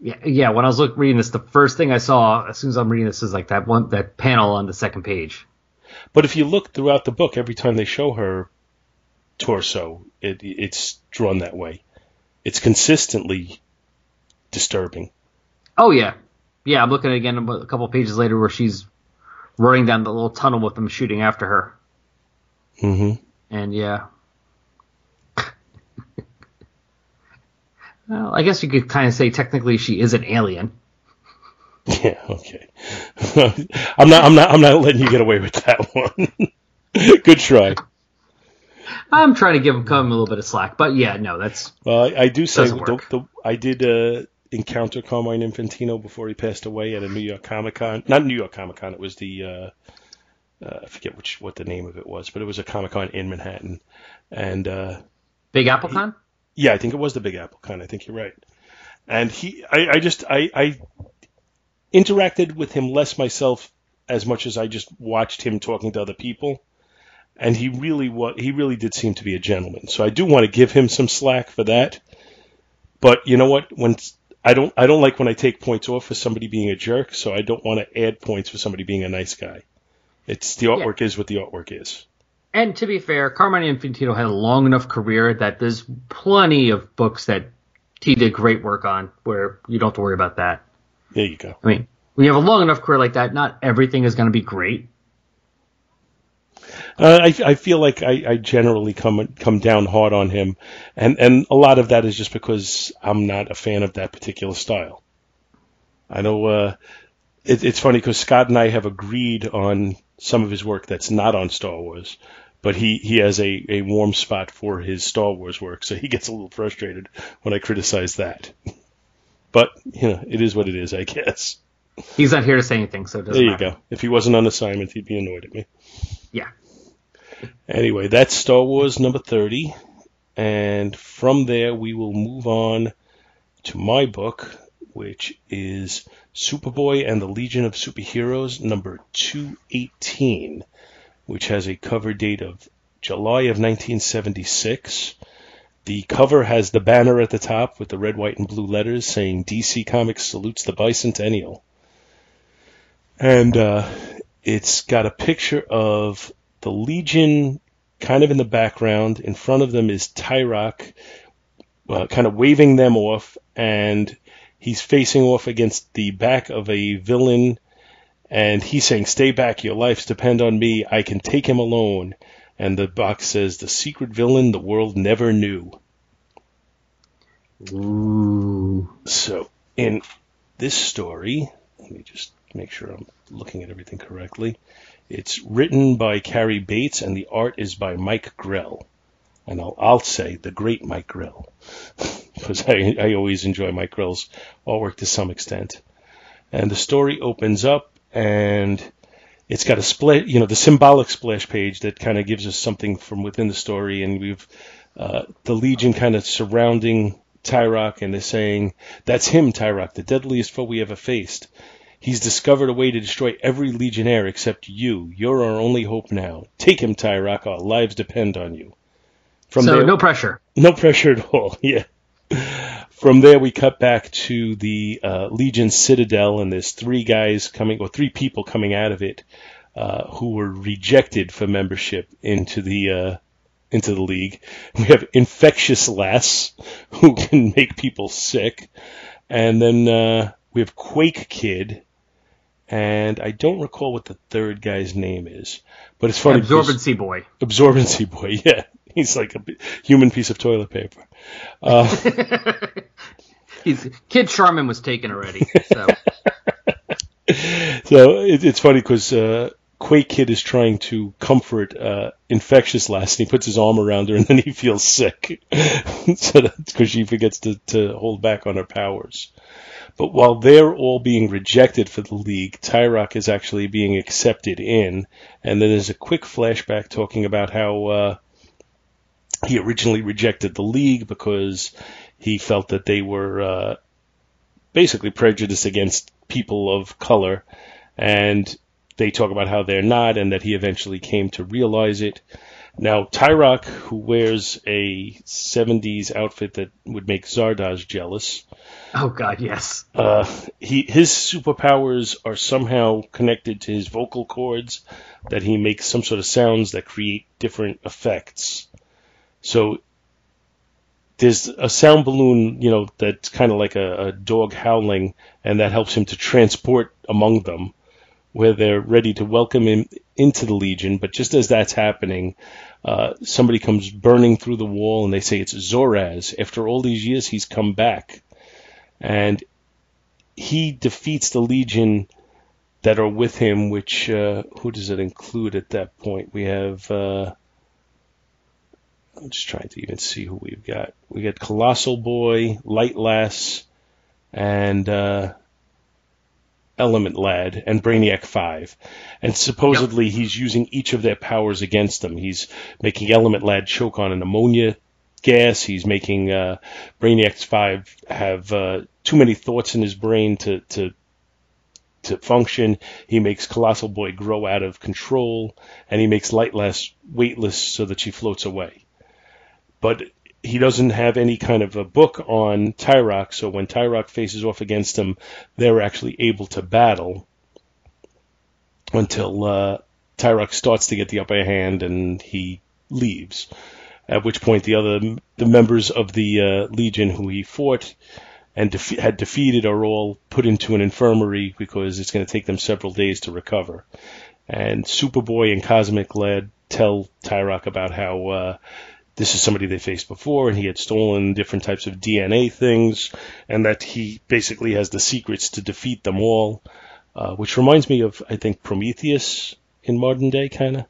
Yeah, yeah. When I was look, reading this, the first thing I saw as soon as I'm reading this is like that one that panel on the second page. But if you look throughout the book, every time they show her torso, it it's drawn that way. It's consistently disturbing. Oh yeah, yeah. I'm looking again a couple pages later where she's running down the little tunnel with them shooting after her, Mm-hmm. and yeah. Well, I guess you could kind of say technically she is an alien. Yeah. Okay. I'm not. I'm not. I'm not letting you get away with that one. Good try. I'm trying to give him come a little bit of slack, but yeah, no, that's Well, I, I do say the, the, I did uh, encounter Carmine Infantino before he passed away at a New York Comic Con. Not New York Comic Con. It was the uh, uh, I forget which what the name of it was, but it was a Comic Con in Manhattan. And uh, Big Apple Con. Yeah, I think it was the Big Apple Con. I think you're right. And he, I, I just, I, I interacted with him less myself as much as I just watched him talking to other people. And he really was, he really did seem to be a gentleman. So I do want to give him some slack for that. But you know what? When I don't, I don't like when I take points off for somebody being a jerk. So I don't want to add points for somebody being a nice guy. It's the artwork is what the artwork is. And to be fair, Carmine Infantino had a long enough career that there's plenty of books that he did great work on where you don't have to worry about that. There you go. I mean, when you have a long enough career like that, not everything is going to be great. Uh, I, I feel like I, I generally come come down hard on him, and and a lot of that is just because I'm not a fan of that particular style. I know uh, it, it's funny because Scott and I have agreed on some of his work that's not on Star Wars, but he, he has a, a warm spot for his Star Wars work, so he gets a little frustrated when I criticize that. But you know, it is what it is, I guess. He's not here to say anything, so it doesn't There you matter. go. If he wasn't on assignment, he'd be annoyed at me. Yeah. Anyway, that's Star Wars number 30. And from there, we will move on to my book, which is Superboy and the Legion of Superheroes, number 218, which has a cover date of July of 1976. The cover has the banner at the top with the red, white, and blue letters saying DC Comics salutes the bicentennial. And uh, it's got a picture of the Legion kind of in the background. In front of them is Tyroc, uh, kind of waving them off, and he's facing off against the back of a villain, and he's saying, "Stay back, your lives depend on me. I can take him alone." And the box says, "The secret villain the world never knew." Ooh. So, in this story, let me just make sure I'm looking at everything correctly. It's written by Cary Bates, and the art is by Mike Grell. And I'll, I'll say the great Mike Grell, because I, I always enjoy Mike Grell's artwork to some extent. And the story opens up, and it's got a split, you know, the symbolic splash page that kind of gives us something from within the story, and we've uh, the Legion kind of surrounding Tyroc, and they're saying, "That's him, Tyroc, the deadliest foe we ever faced. He's discovered a way to destroy every Legionnaire except you. You're our only hope now. Take him, Tyroc. Our lives depend on you." From so there, no pressure. no pressure at all. Yeah. From there, we cut back to the uh, Legion Citadel, and there's three guys coming, or three people coming out of it, uh, who were rejected for membership into the uh, into the league. We have Infectious Lass, who can make people sick, and then uh, we have Quake Kid, and I don't recall what the third guy's name is, but it's funny. Absorbency boy. Absorbency boy, yeah. He's like a human piece of toilet paper. Uh, He's Kid Sharman was taken already. So so it, it's funny because uh, Quake Kid is trying to comfort uh, Infectious Lass, and he puts his arm around her, and then he feels sick. so that's because she forgets to, to hold back on her powers. But while they're all being rejected for the league, Tyroc is actually being accepted in. And then there's a quick flashback talking about how uh, he originally rejected the League because he felt that they were uh, basically prejudiced against people of color, and they talk about how they're not, and that he eventually came to realize it. Now, Tyroc, who wears a 70s outfit that would make Zardoz jealous, Oh God, yes. uh, he his superpowers are somehow connected to his vocal cords, that he makes some sort of sounds that create different effects. So there's a sound balloon, you know, that's kind of like a, a dog howling, and that helps him to transport among them, where they're ready to welcome him into the Legion. But just as that's happening, uh, somebody comes burning through the wall, and they say it's Zoraz. After all these years, he's come back, and he defeats the Legion that are with him. Which uh, who does it include at that point? We have. Uh, I'm just trying to even see who we've got. We got Colossal Boy, Light Lass, and uh, Element Lad, and Brainiac 5. And supposedly he's using each of their powers against them. He's making Element Lad choke on an ammonia gas. He's making uh, Brainiac 5 have uh, too many thoughts in his brain to, to to function. He makes Colossal Boy grow out of control, and he makes Light Lass weightless so that she floats away but he doesn't have any kind of a book on Tyroc, so when Tyroc faces off against him, they're actually able to battle until uh, Tyroc starts to get the upper hand and he leaves. At which point, the other the members of the uh, Legion who he fought and defe- had defeated are all put into an infirmary because it's going to take them several days to recover. And Superboy and Cosmic Lad tell Tyroc about how uh, this is somebody they faced before, and he had stolen different types of DNA things, and that he basically has the secrets to defeat them all, uh, which reminds me of, I think, Prometheus in modern day, kind of.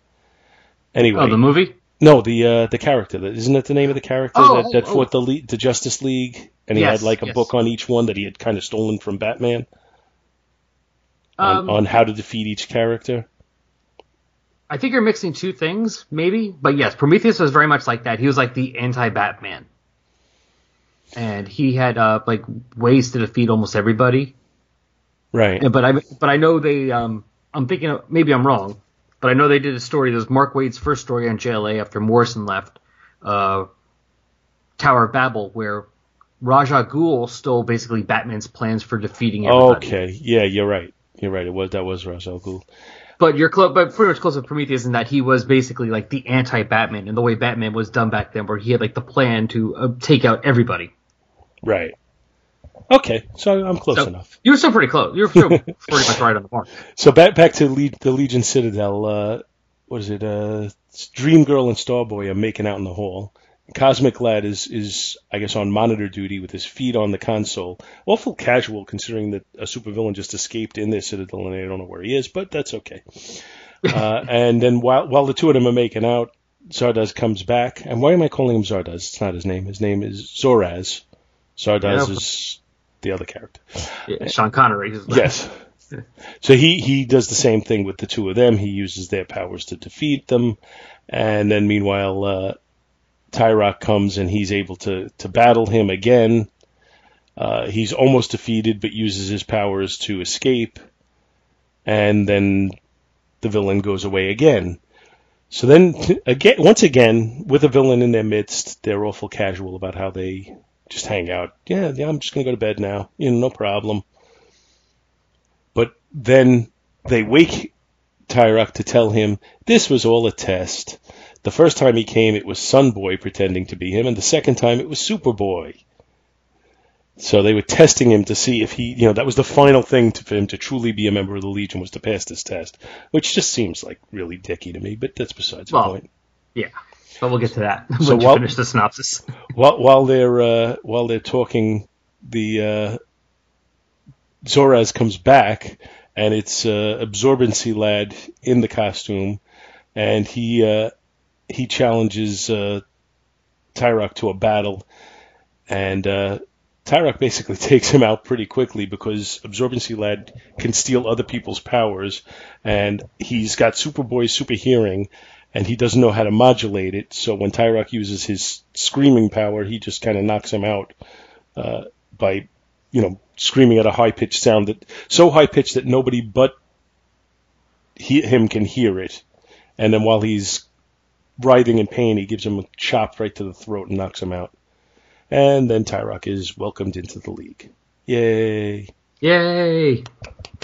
Anyway, Oh, the movie. no, the uh, the character isn't that the name of the character Oh, that, that oh, fought the Le- the Justice League, and he Yes, had like a yes. book on each one that he had kind of stolen from Batman on, Um, on how to defeat each character. I think you're mixing two things, maybe. But yes, Prometheus was very much like that. He was like the anti-Batman, and he had uh, like ways to defeat almost everybody. Right. Yeah, But I but I know they. Um, I'm thinking of, maybe I'm wrong, but I know they did a story. That was Mark Waid's first story on JLA after Morrison left. Uh, Tower of Babel, where Ra's al Ghul stole basically Batman's plans for defeating everybody. Okay. Yeah, you're right. You're right. It was that was Ra's al Ghul. But you're close, but pretty much close with Prometheus in that he was basically like the anti-Batman in the way Batman was done back then, where he had like the plan to uh, take out everybody. Right. Okay, so I'm close So enough. you were still pretty close. You were still pretty much right on the mark. So back back to Le- the Legion Citadel. Uh, what is it? Uh, Dream Girl and Starboy are making out in the hall. Cosmic Lad is is I guess on monitor duty with his feet on the console. Awful casual considering that a supervillain just escaped in their citadel and they don't know where he is, but that's okay. Uh, and then while while the two of them are making out, Zardoz comes back. And why am I calling him Zardoz? It's not his name. His name is Zoraz. Zardoz Yeah. is the other character. Yeah, Sean Connery. is- Yes. So he, he does the same thing with the two of them. He uses their powers to defeat them. And then meanwhile, uh, Tyroc comes and he's able to, to battle him again. Uh, he's almost defeated, but uses his powers to escape. And then the villain goes away again. So then, again, once again, with a villain in their midst, they're awful casual about how they just hang out. Yeah, yeah, I'm just gonna go to bed now. You know, no problem. But then they wake Tyroc to tell him this was all a test. The first time he came, it was Sunboy pretending to be him, and the second time it was Superboy. So they were testing him to see if he, you know, that was the final thing to, for him to truly be a member of the Legion was to pass this test, which just seems like really dicky to me. But that's besides the point. Yeah, but we'll get to that when So while- finish the synopsis. While while they're uh, while they're talking, the uh, Zoraz comes back, and it's uh, Absorbency Lad in the costume, and he uh, he challenges uh, Tyroc to a battle, and uh, Tyroc basically takes him out pretty quickly because Absorbency Lad can steal other people's powers, and he's got Superboy's super hearing, and he doesn't know how to modulate it. So when Tyroc uses his screaming power, he just kind of knocks him out uh, by, you know, screaming at a high pitched sound that so high pitched that nobody but he, him can hear it. And then while he's writhing in pain, he gives him a chop right to the throat and knocks him out. And then Tyroc is welcomed into the league. Yay! Yay!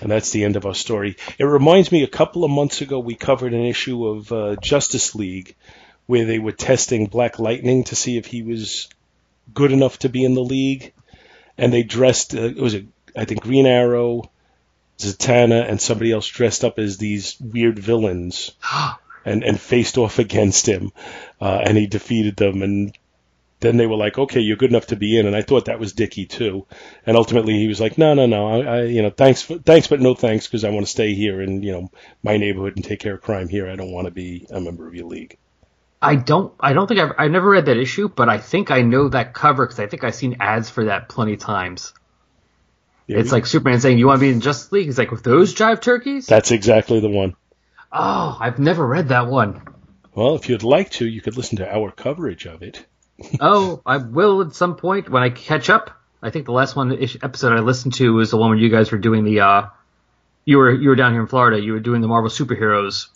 And that's the end of our story. It reminds me a couple of months ago we covered an issue of uh, Justice League where they were testing Black Lightning to see if he was good enough to be in the league. And they dressed, uh, it was a, I think Green Arrow, Zatanna, and somebody else dressed up as these weird villains and, and faced off against him. Uh, and he defeated them. And then they were like, okay, you're good enough to be in. And I thought that was Dicky too. And ultimately he was like, no, no, no, I, I you know, thanks, for, thanks, but no thanks because I want to stay here in, you know, my neighborhood and take care of crime here. I don't want to be a member of your league. I don't. I don't think I've. I never read that issue, but I think I know that cover because I think I've seen ads for that plenty of times. Yeah, it's like Superman saying, "You want to be in Justice League?" He's like, "With those jive turkeys?" that's exactly the one. Oh, I've never read that one. Well, if you'd like to, you could listen to our coverage of it. oh, I will at some point when I catch up. I think the last one episode I listened to was the one where you guys were doing the. uh You were you were down here in Florida. You were doing the Marvel superheroes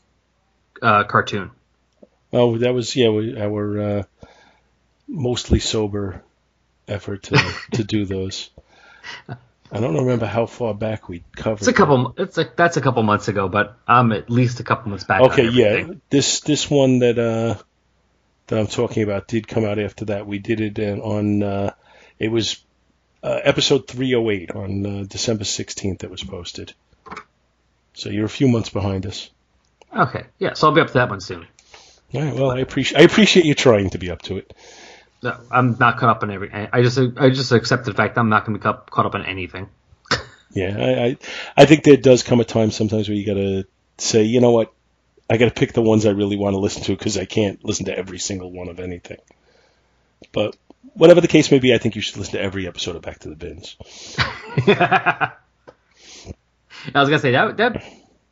uh, cartoon. Oh, that was yeah we- our uh, mostly sober effort to to do those. I don't remember how far back we covered. It's a couple. It's like that's a couple months ago, but I'm at least a couple months back. Okay, yeah. This this one that uh that I'm talking about did come out after that. We did it on uh it was uh, episode 308 on uh, December 16th that was posted. So you're a few months behind us. Okay, yeah. So I'll be up to that one soon. All right, well, I appreciate I appreciate you trying to be up to it. No, I'm not caught up in every. I just I just accept the fact I'm not going to be caught, caught up on anything. Yeah, I, I I think there does come a time sometimes where you got to say, you know what, I got to pick the ones I really want to listen to because I can't listen to every single one of anything. But whatever the case may be, I think you should listen to every episode of Back to the Bins. I was gonna say that that. I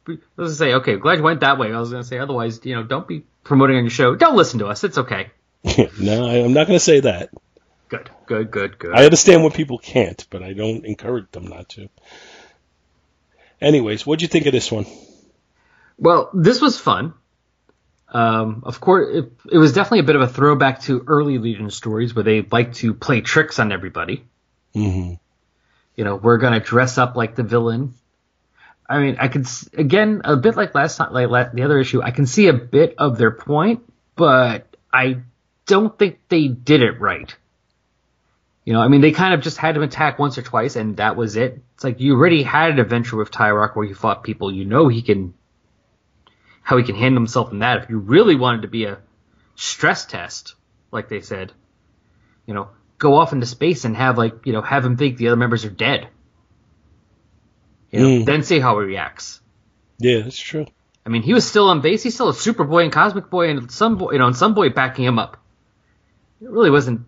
was gonna say okay. Glad you went that way. I was gonna say otherwise, you know, don't be promoting on your show. Don't listen to us. It's okay. no, I, I'm not going to say that. Good, good, good, good. I understand when people can't, but I don't encourage them not to. Anyways, what'd you think of this one? Well, this was fun. Um, of course, it, it was definitely a bit of a throwback to early Legion stories where they like to play tricks on everybody. Mm-hmm. You know, we're gonna dress up like the villain. I mean, I could again a bit like last time, like la- the other issue. I can see a bit of their point, but I don't think they did it right. You know, I mean, they kind of just had him attack once or twice, and that was it. It's like you already had an adventure with Tyroc where he fought people. You know he can, how he can handle himself in that. If you really wanted to be a stress test, like they said, you know, go off into space and have like, you know, have him think the other members are dead. You know, Mm. then see how he reacts. Yeah, that's true. I mean, he was still on base. He's still a Superboy and Cosmic Boy and some boy, you know, and some boy backing him up. It really wasn't,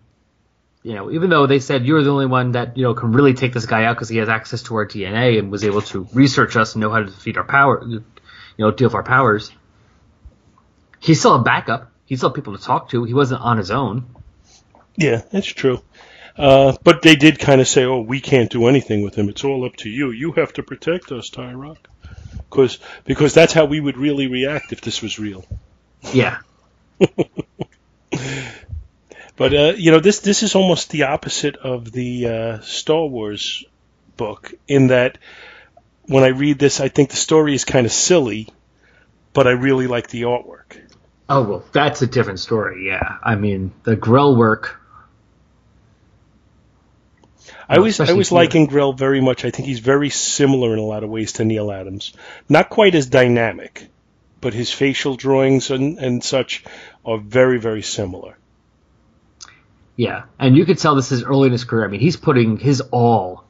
you know, even though they said you're the only one that you know can really take this guy out because he has access to our DNA and was able to research us and know how to defeat our power, you know, deal with our powers. He's still a backup. He still had people to talk to. He wasn't on his own. Yeah, that's true. Uh, but they did kind of say, "Oh, we can't do anything with him. It's all up to you. You have to protect us, Tyroc." Because because that's how we would really react if this was real. Yeah. But uh, you know, this this is almost the opposite of the uh, Star Wars book in that when I read this, I think the story is kind of silly, but I really like the artwork. Oh well, that's a different story. Yeah. I mean, the Grell work. I was I was here. liking Grell very much. I think he's very similar in a lot of ways to Neal Adams. Not quite as dynamic, but his facial drawings and, and such are very very similar. Yeah, and you could tell this is early in his career. I mean, he's putting his all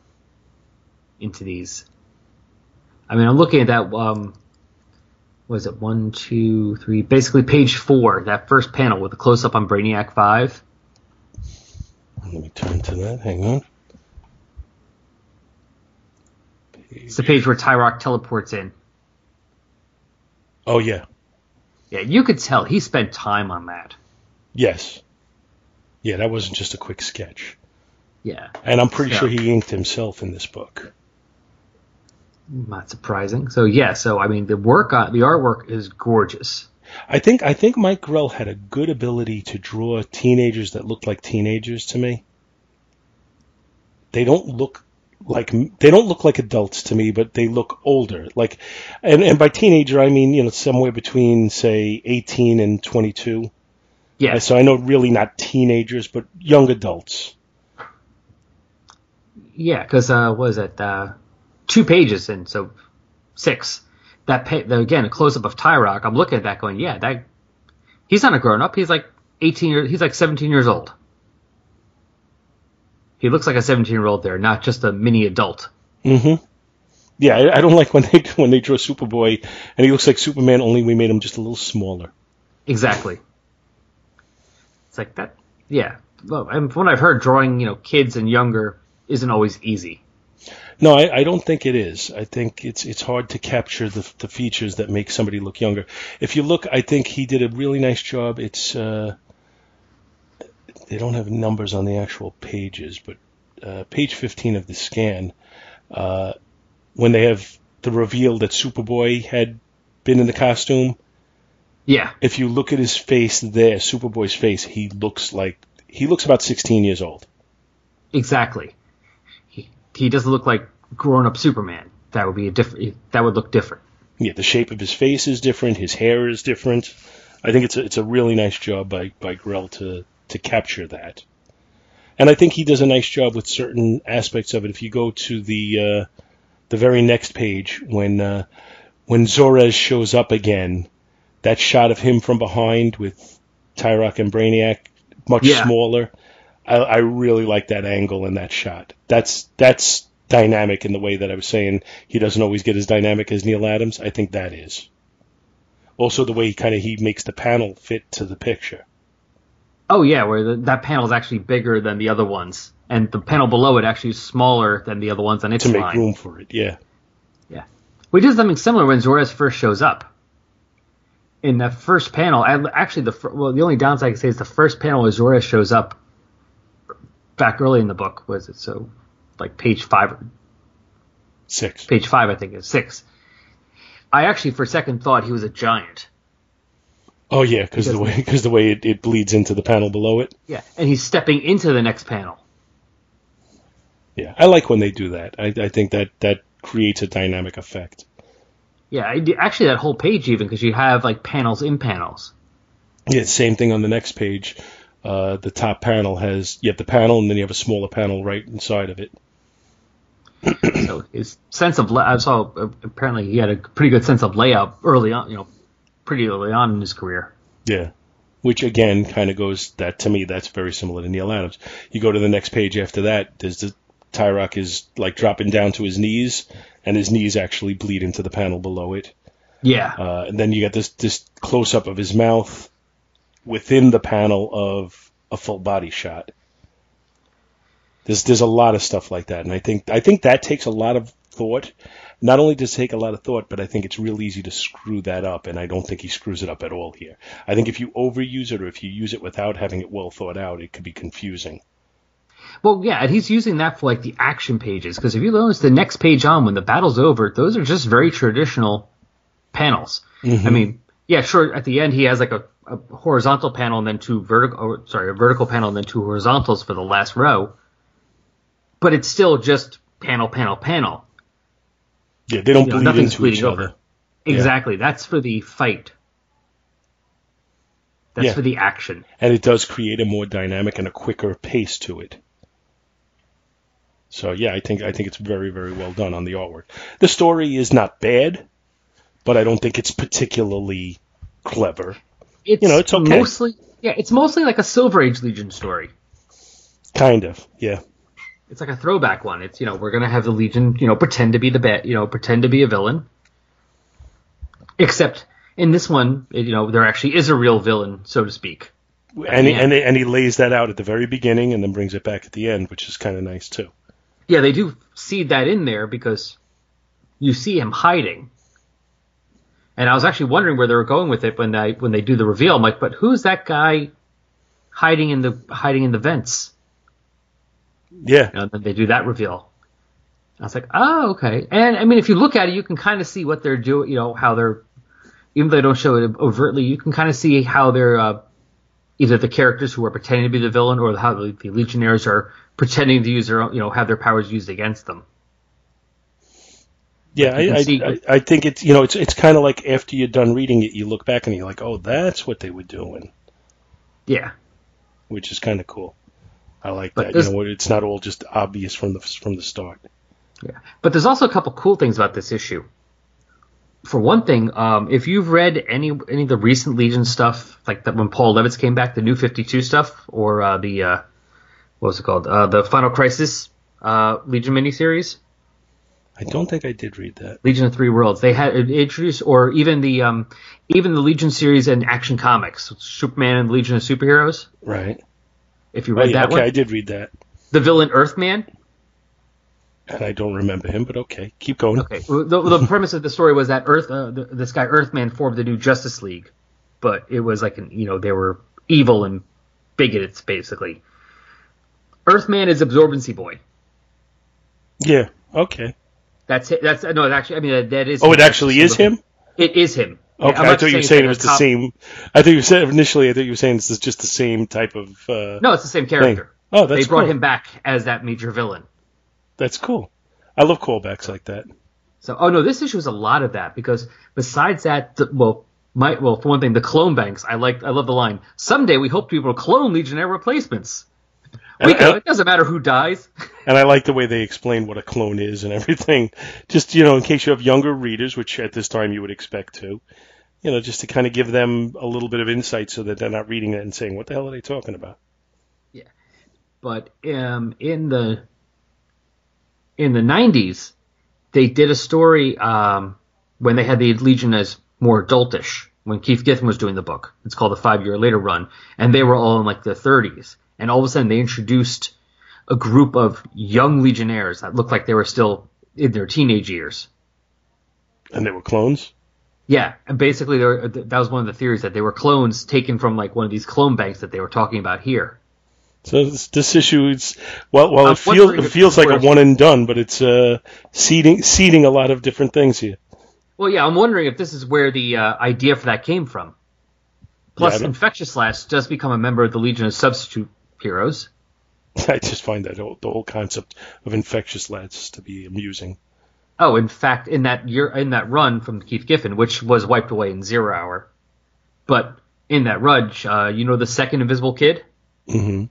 into these. I mean, I'm looking at that. Um, what is it? One, two, three. Basically, page four, that first panel with the close up on Brainiac Five. Let me turn to that. Hang on. It's the page where Tyroc teleports in. Oh yeah, Yeah, you could tell he spent time on that. Yes. Yeah, that wasn't just a quick sketch. Yeah, And I'm pretty So- sure he inked himself in this book. not surprising. So yeah, so I mean the work on the artwork is gorgeous. I think I think Mike Grell had a good ability to draw teenagers that looked like teenagers to me. They don't look like they don't look like adults to me, but they look older. Like, and and by teenager I mean you know somewhere between say 18 and 22. Yeah, So I know really not teenagers, but young adults. yeah, because uh, what is it? Uh, two pages and so six. That pa- the, again a close up of Tyroc. I'm looking at that going, yeah, that he's not a grown up. He's like 18 years. He's like 17 years old. He looks like a 17 year old there, not just a mini adult. hmm Yeah, I, I don't like when they when they draw Superboy and he looks like Superman. Only we made him just a little smaller. Exactly. It's like that. Yeah. Well, and from what I've heard, drawing you know kids and younger isn't always easy. No, I, I don't think it is. I think it's it's hard to capture the the features that make somebody look younger. If you look, I think he did a really nice job. It's uh, they don't have numbers on the actual pages, but uh, page 15 of the scan, uh, when they have the reveal that Superboy had been in the costume, Yeah. if you look at his face there, Superboy's face, he looks like he looks about 16 years old. Exactly. He he doesn't look like grown up Superman. That would be a different. That would look different. Yeah, the shape of his face is different. His hair is different. I think it's a, it's a really nice job by by Grell to to capture that. And I think he does a nice job with certain aspects of it. If you go to the uh, the very next page when uh, when Zorez shows up again, that shot of him from behind with Tyroc and Brainiac much Yeah. smaller. I, I really like that angle in that shot. That's that's dynamic in the way that I was saying he doesn't always get as dynamic as Neal Adams. I think that is. Also, the way he kind of he makes the panel fit to the picture. Oh yeah, where the, that panel is actually bigger than the other ones, and the panel below it actually is smaller than the other ones on its to make line. room for it. Yeah, yeah. We did something similar when Zorez first shows up. In that first panel, actually the well, the only downside I can say is the first panel where Zorez shows up back early in the book was it so like page five six. page five I think is six. I actually for a second thought he was a giant. Oh yeah, because the way because the way it, it bleeds into the panel below it. Yeah, and he's stepping into the next panel. Yeah, I like when they do that. I, I think that that creates a dynamic effect. Yeah, actually that whole page even because you have like panels in panels. Yeah, same thing on the next page. Uh, the top panel has you have the panel, and then you have a smaller panel right inside of it. So his sense of I saw apparently he had a pretty good sense of layout early on, you know, pretty early on in his career. Yeah. Which again kind of goes that to me that's very similar to Neal Adams. You go to the next page after that, there's the Tyroc is like dropping down to his knees, and his knees actually bleed into the panel below it. Yeah, Uh, and then you get this this close up of his mouth within the panel of a full body shot. There's there's a lot of stuff like that, and I think I think that takes a lot of thought. Not only does it take a lot of thought, but I think it's real easy to screw that up, and I don't think he screws it up at all here. I think if you overuse it or if you use it without having it well thought out, it could be confusing. Well, yeah, and he's using that for like the action pages because if you notice the next page on when the battle's over, those are just very traditional panels. I mm-hmm. mean, yeah, sure. At the end, he has like a, a horizontal panel and then two vertical. Sorry, a vertical panel and then two horizontals for the last row. But it's still just panel, panel, panel. Yeah, they don't You know, bleed nothing's into bleeding each over. other. Exactly. That's for the fight. That's Yeah. for the action. and it does create a more dynamic and a quicker pace to it. So yeah, I think I think it's very very well done on the artwork. The story is not bad, but I don't think it's particularly clever. It's You know, it's okay. Mostly, yeah, it's mostly like a Silver Age Legion story. Kind of, yeah. It's like a throwback one. It's you know we're gonna have the Legion, you know, pretend to be the bad, you know, pretend to be a villain. Except in this one, you know, there actually is a real villain, so to speak. And he, and he, and he lays that out at the very beginning and then brings it back at the end, which is kind of nice too. Yeah, they do seed that in there because you see him hiding. And I was actually wondering where they were going with it when they when they do the reveal. I'm like, but who's that guy hiding in the hiding in the vents? Yeah. And then they do that reveal. I was like, oh, okay. And I mean, if you look at it, you can kind of see what they're doing. You know, how they're even though they don't show it overtly, you can kind of see how they're uh, either the characters who are pretending to be the villain or how the, the Legionnaires are pretending to use their own, you know, have their powers used against them. Yeah, I, I, I, think it's you know it's it's kind of like after you're done reading it, you look back and you're like, oh, that's what they were doing, Yeah. which is kind of cool. I like But that. You know, it's not all just obvious from the from the start. Yeah. But there's also a couple cool things about this issue. For one thing, um, if you've read any any of the recent Legion stuff, like that when Paul Levitz came back, the New Fifty Two stuff, or uh, the uh, what was it called, uh, the Final Crisis uh, Legion miniseries, I don't think I did read that. Legion of Three Worlds, they had introduced, or even the um, even the Legion series and Action Comics, Superman and Legion of Superheroes. Right. If you Oh, read yeah, that okay, one, I did read that, the villain Earthman, and I don't remember him, but okay, keep going. Okay. The, the premise of the story was that Earth, uh, the, this guy Earthman formed the new Justice League, but it was like, an, you know, they were evil and bigoted, basically. Earthman is Absorbency Boy. Yeah. Okay. That's it. That's no. Actually, I mean that, that is. Oh, it actually is him. It is him. Okay, I'm I thought you were saying it was the same. I thought you said initially. I thought you were saying this is just the same type of. Uh, No, it's the same character. Oh, that's they brought cool. him back as that major villain. That's cool. I love callbacks like that. So, oh no, this issue is a lot of that because besides that, the, well, my well, for one thing, the clone banks. I like, I love the line. Someday we hope people clone Legionnaire replacements. We And- could. It doesn't matter who dies. And I like the way they explain what a clone is and everything. Just, you know, in case you have younger readers, which at this time you would expect to, you know, just to kind of give them a little bit of insight so that they're not reading it and saying, what the hell are they talking about? Yeah, but um, in the in the 90s, they did a story um, when they had the Legion as more adultish. When Keith Giffen was doing the book, it's called the Five Year Later Run, and they were all in like their 30s, and all of a sudden they introduced a group of young Legionnaires that looked like they were still in their teenage years. And they were clones? Yeah, and basically were, that was one of the theories that they were clones taken from like one of these clone banks that they were talking about here. So this, this issue is, well, well, I'm it feels, it feels like a one and done, but it's, uh, seeding, seeding a lot of different things here. Well, yeah, I'm wondering if this is where the uh, idea for that came from. Plus, Yeah, Infectious Lass does become a member of the Legion of Substitute Heroes. I just find that whole, the whole concept of Infectious Lass to be amusing. Oh, in fact, in that year, in that run from Keith Giffen, which was wiped away in Zero Hour, but in that run, uh, you know the second Invisible Kid? hmm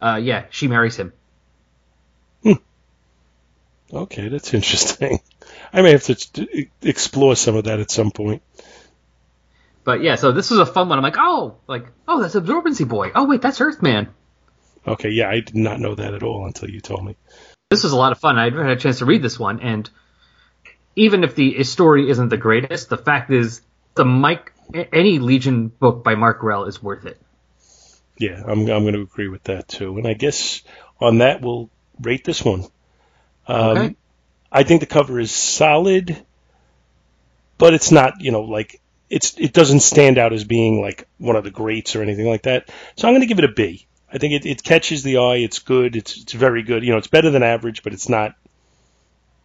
Uh, yeah, she marries him. Okay, that's interesting. I may have to explore some of that at some point. But yeah, so this was a fun one. I'm like, oh, like, oh, that's Absorbency Boy. Oh, wait, that's Earthman. Okay, yeah, I did not know that at all until you told me. this was a lot of fun. I had a chance to read this one, and even if the story isn't the greatest, the fact is the Mike any Legion book by Mark Grell is worth it. Yeah, I'm I'm going to agree with that too. And I guess on that we'll rate this one. Um, Okay. I think the cover is solid, but it's not you know like it's it doesn't stand out as being like one of the greats or anything like that. So I'm going to give it a B. I think it, it catches the eye. It's good. It's it's very good. You know, it's better than average, but it's not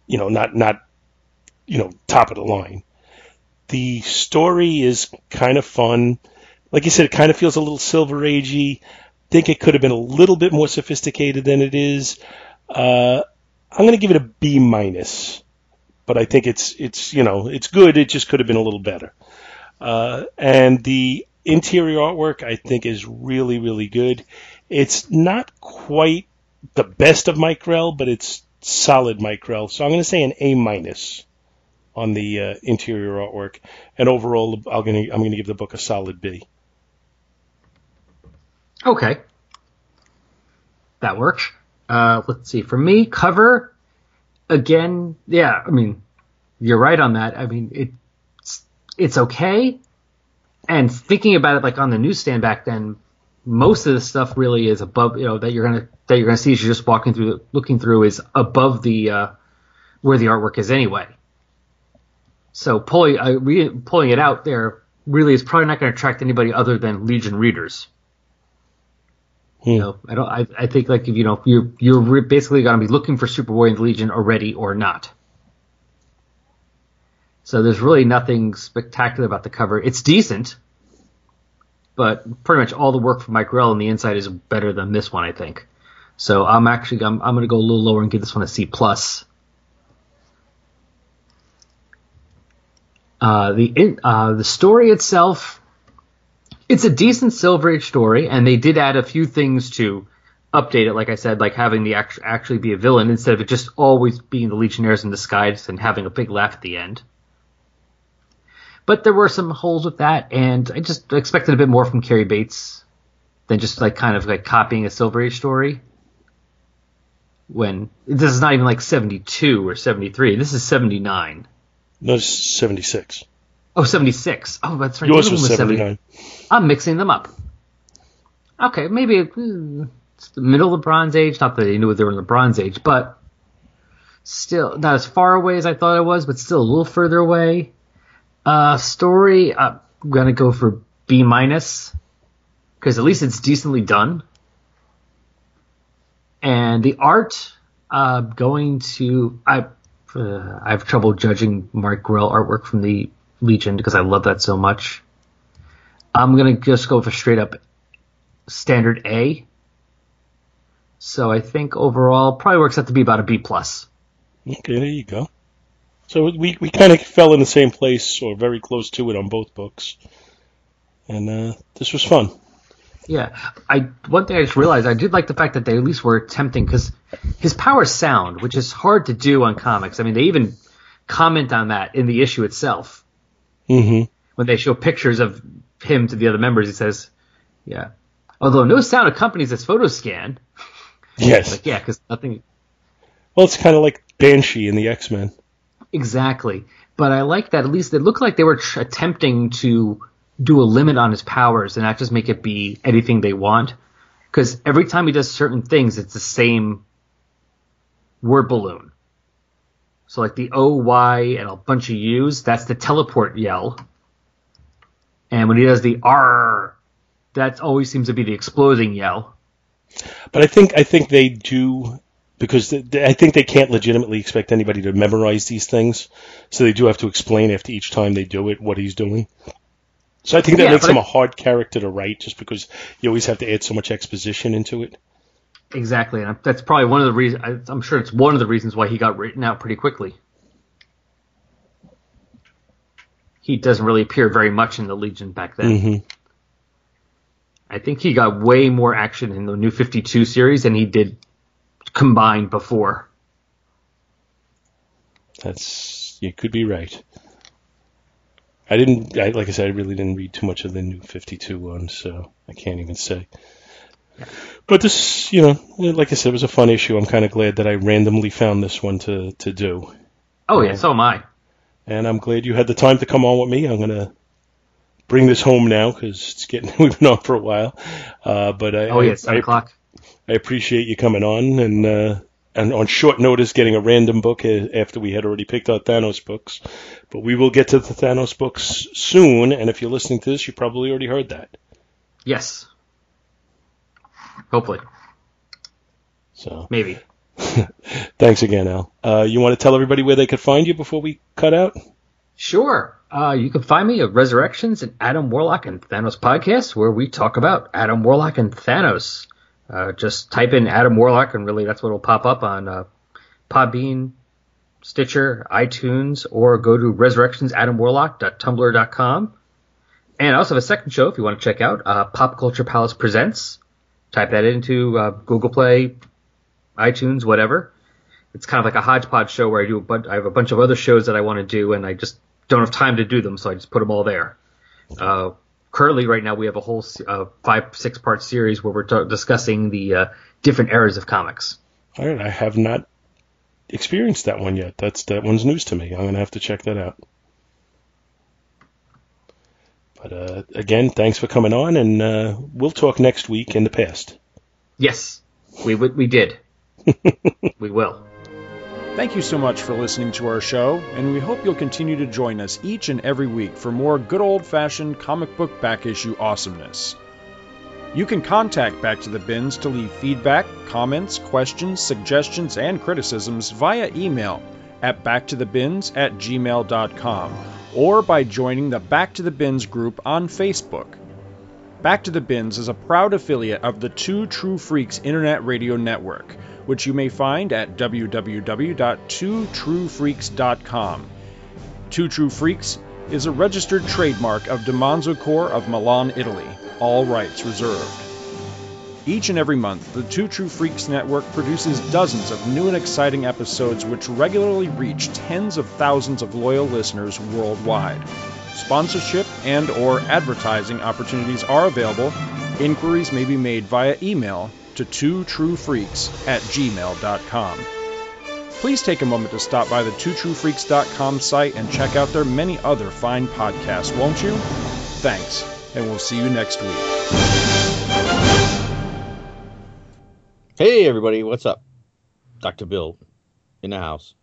you know not not you know top of the line. The story is kind of fun. Like you said, it kind of feels a little Silver Agey. I think it could have been a little bit more sophisticated than it is. Uh, I'm going to give it a B minus, but I think it's it's you know it's good. It just could have been a little better. Uh, and the interior artwork I think is really really good. It's not quite the best of Mike Grell, but it's solid Mike Grell. So I'm going to say an A minus on the uh, interior artwork, and overall I'm going to I'm going to give the book a solid B. Okay, that works. Uh, let's see. For me, cover again. Yeah, I mean, you're right on that. I mean, it's it's okay. And thinking about it, like on the newsstand back then, most of the stuff really is above. You know that you're gonna that you're gonna see as you're just walking through, looking through, is above the uh, where the artwork is anyway. So pulling uh, re- pulling it out there really is probably not going to attract anybody other than Legion readers. You know, I don't. I, I think like if you know you're you're re- basically going to be looking for Superboy and the Legion already or not. So there's really nothing spectacular about the cover. It's decent, but pretty much all the work from Mike Grell on the inside is better than this one, I think. So I'm actually I'm, I'm going to go a little lower and give this one a C plus. Uh, the in, uh, the story itself, it's a decent Silver Age story, and they did add a few things to update it. Like I said, like having the act- actually be a villain instead of it just always being the Legionnaires in disguise and having a big laugh at the end. But there were some holes with that, and I just expected a bit more from Cary Bates than just like kind of like copying a Silver Age story. When this is not even like 72 or 73, this is 79. No, it's 76. Oh, 76. Oh, that's right. Yours was one 70. 79. I'm mixing them up. Okay, maybe hmm, it's the middle of the Bronze Age. Not that they knew they were in the Bronze Age, but still not as far away as I thought it was, but still a little further away. Uh, story, uh, I'm gonna go for B minus because at least it's decently done. And the art, uh, going to I, uh, I have trouble judging Mark Grell artwork from the Legion because I love that so much. I'm gonna just go for straight up standard A. So I think overall probably works out to be about a B plus. Okay, there you go. So we, we kind of fell in the same place or very close to it on both books. And uh, this was fun. Yeah, I one thing I just realized I did like the fact that they at least were attempting because his powers sound, which is hard to do on comics. I mean, they even comment on that in the issue itself Mm-hmm. when they show pictures of him to the other members. He says, "Yeah, although no sound accompanies this photo scan." Yes. Like, yeah, because nothing Well, it's kind of like Banshee in the X Men. Exactly. But I like that at least it looked like they were tr- attempting to do a limit on his powers and not just make it be anything they want. Because every time he does certain things, it's the same word balloon. So like the O, Y, and a bunch of U's, that's the teleport yell. And when he does the R, that always seems to be the exploding yell. But I think I think they do because th- th- I think they can't legitimately expect anybody to memorize these things, so they do have to explain after each time they do it what he's doing. So I think that Yeah, makes him I- a hard character to write, just because you always have to add so much exposition into it. Exactly, and that's probably one of the reasons. I'm sure it's one of the reasons why he got written out pretty quickly. He doesn't really appear very much in the Legion back then. hmm I think he got way more action in the New 52 series than he did combined before. That's you could be right. I didn't, I, like I said, I really didn't read too much of the new Fifty Two one, so I can't even say. But this, you know, like I said, it was a fun issue. I'm kind of glad that I randomly found this one to to do, Oh yeah, so am I. and I'm glad you had the time to come on with me. I'm gonna bring this home now because it's getting we've been on for a while. Uh, but I, Oh yeah, seven I, o'clock. I appreciate you coming on and uh, and on short notice getting a random book after we had already picked out Thanos books. But we will get to the Thanos books soon, and if you're listening to this, you probably already heard that. Yes. Hopefully, So maybe. thanks again, Al. Uh, you want to tell everybody where they could find you before we cut out? Sure. Uh, you can find me at Resurrections and Adam Warlock and Thanos podcast, where we talk about Adam Warlock and Thanos. Uh, just type in Adam Warlock, and really that's what will pop up on uh, Podbean, Stitcher, iTunes, or go to resurrectionsadamwarlock.tumblr.com. And I also have a second show if you want to check out uh, Pop Culture Palace Presents. Type that into uh, Google Play, iTunes, whatever it's kind of like a hodgepodge show where I do bunch, I have a bunch of other shows that I want to do and I just don't have time to do them, so I just put them all there. Uh, currently, right now, we have a whole uh, five, six part series where we're t- discussing the uh, different eras of comics. All right, I have not experienced that one yet. That's that one's news to me. I'm gonna have to check that out. But uh, again, thanks for coming on, and uh, we'll talk next week in the past. Yes, we we, we did. we will. Thank you so much for listening to our show, and we hope you'll continue to join us each and every week for more good old fashioned comic book back issue awesomeness. You can contact Back to the Bins to leave feedback, comments, questions, suggestions, and criticisms via email at backtothebins at gmail.com or by joining the Back to the Bins group on Facebook. Back to the Bins is a proud affiliate of the Two True Freaks Internet Radio Network which you may find at www.twotruefreaks.com. Two True Freaks is a registered trademark of DiManzo Corps of Milan, Italy, all rights reserved. Each and every month, the Two True Freaks Network produces dozens of new and exciting episodes which regularly reach tens of thousands of loyal listeners worldwide. Sponsorship and or advertising opportunities are available. Inquiries may be made via email to twotruefreaks at gmail.com. Please take a moment to stop by the twotruefreaks.com site and check out their many other fine podcasts, won't you? Thanks, and we'll see you next week. Hey, everybody, what's up? Dr. Bill in the house.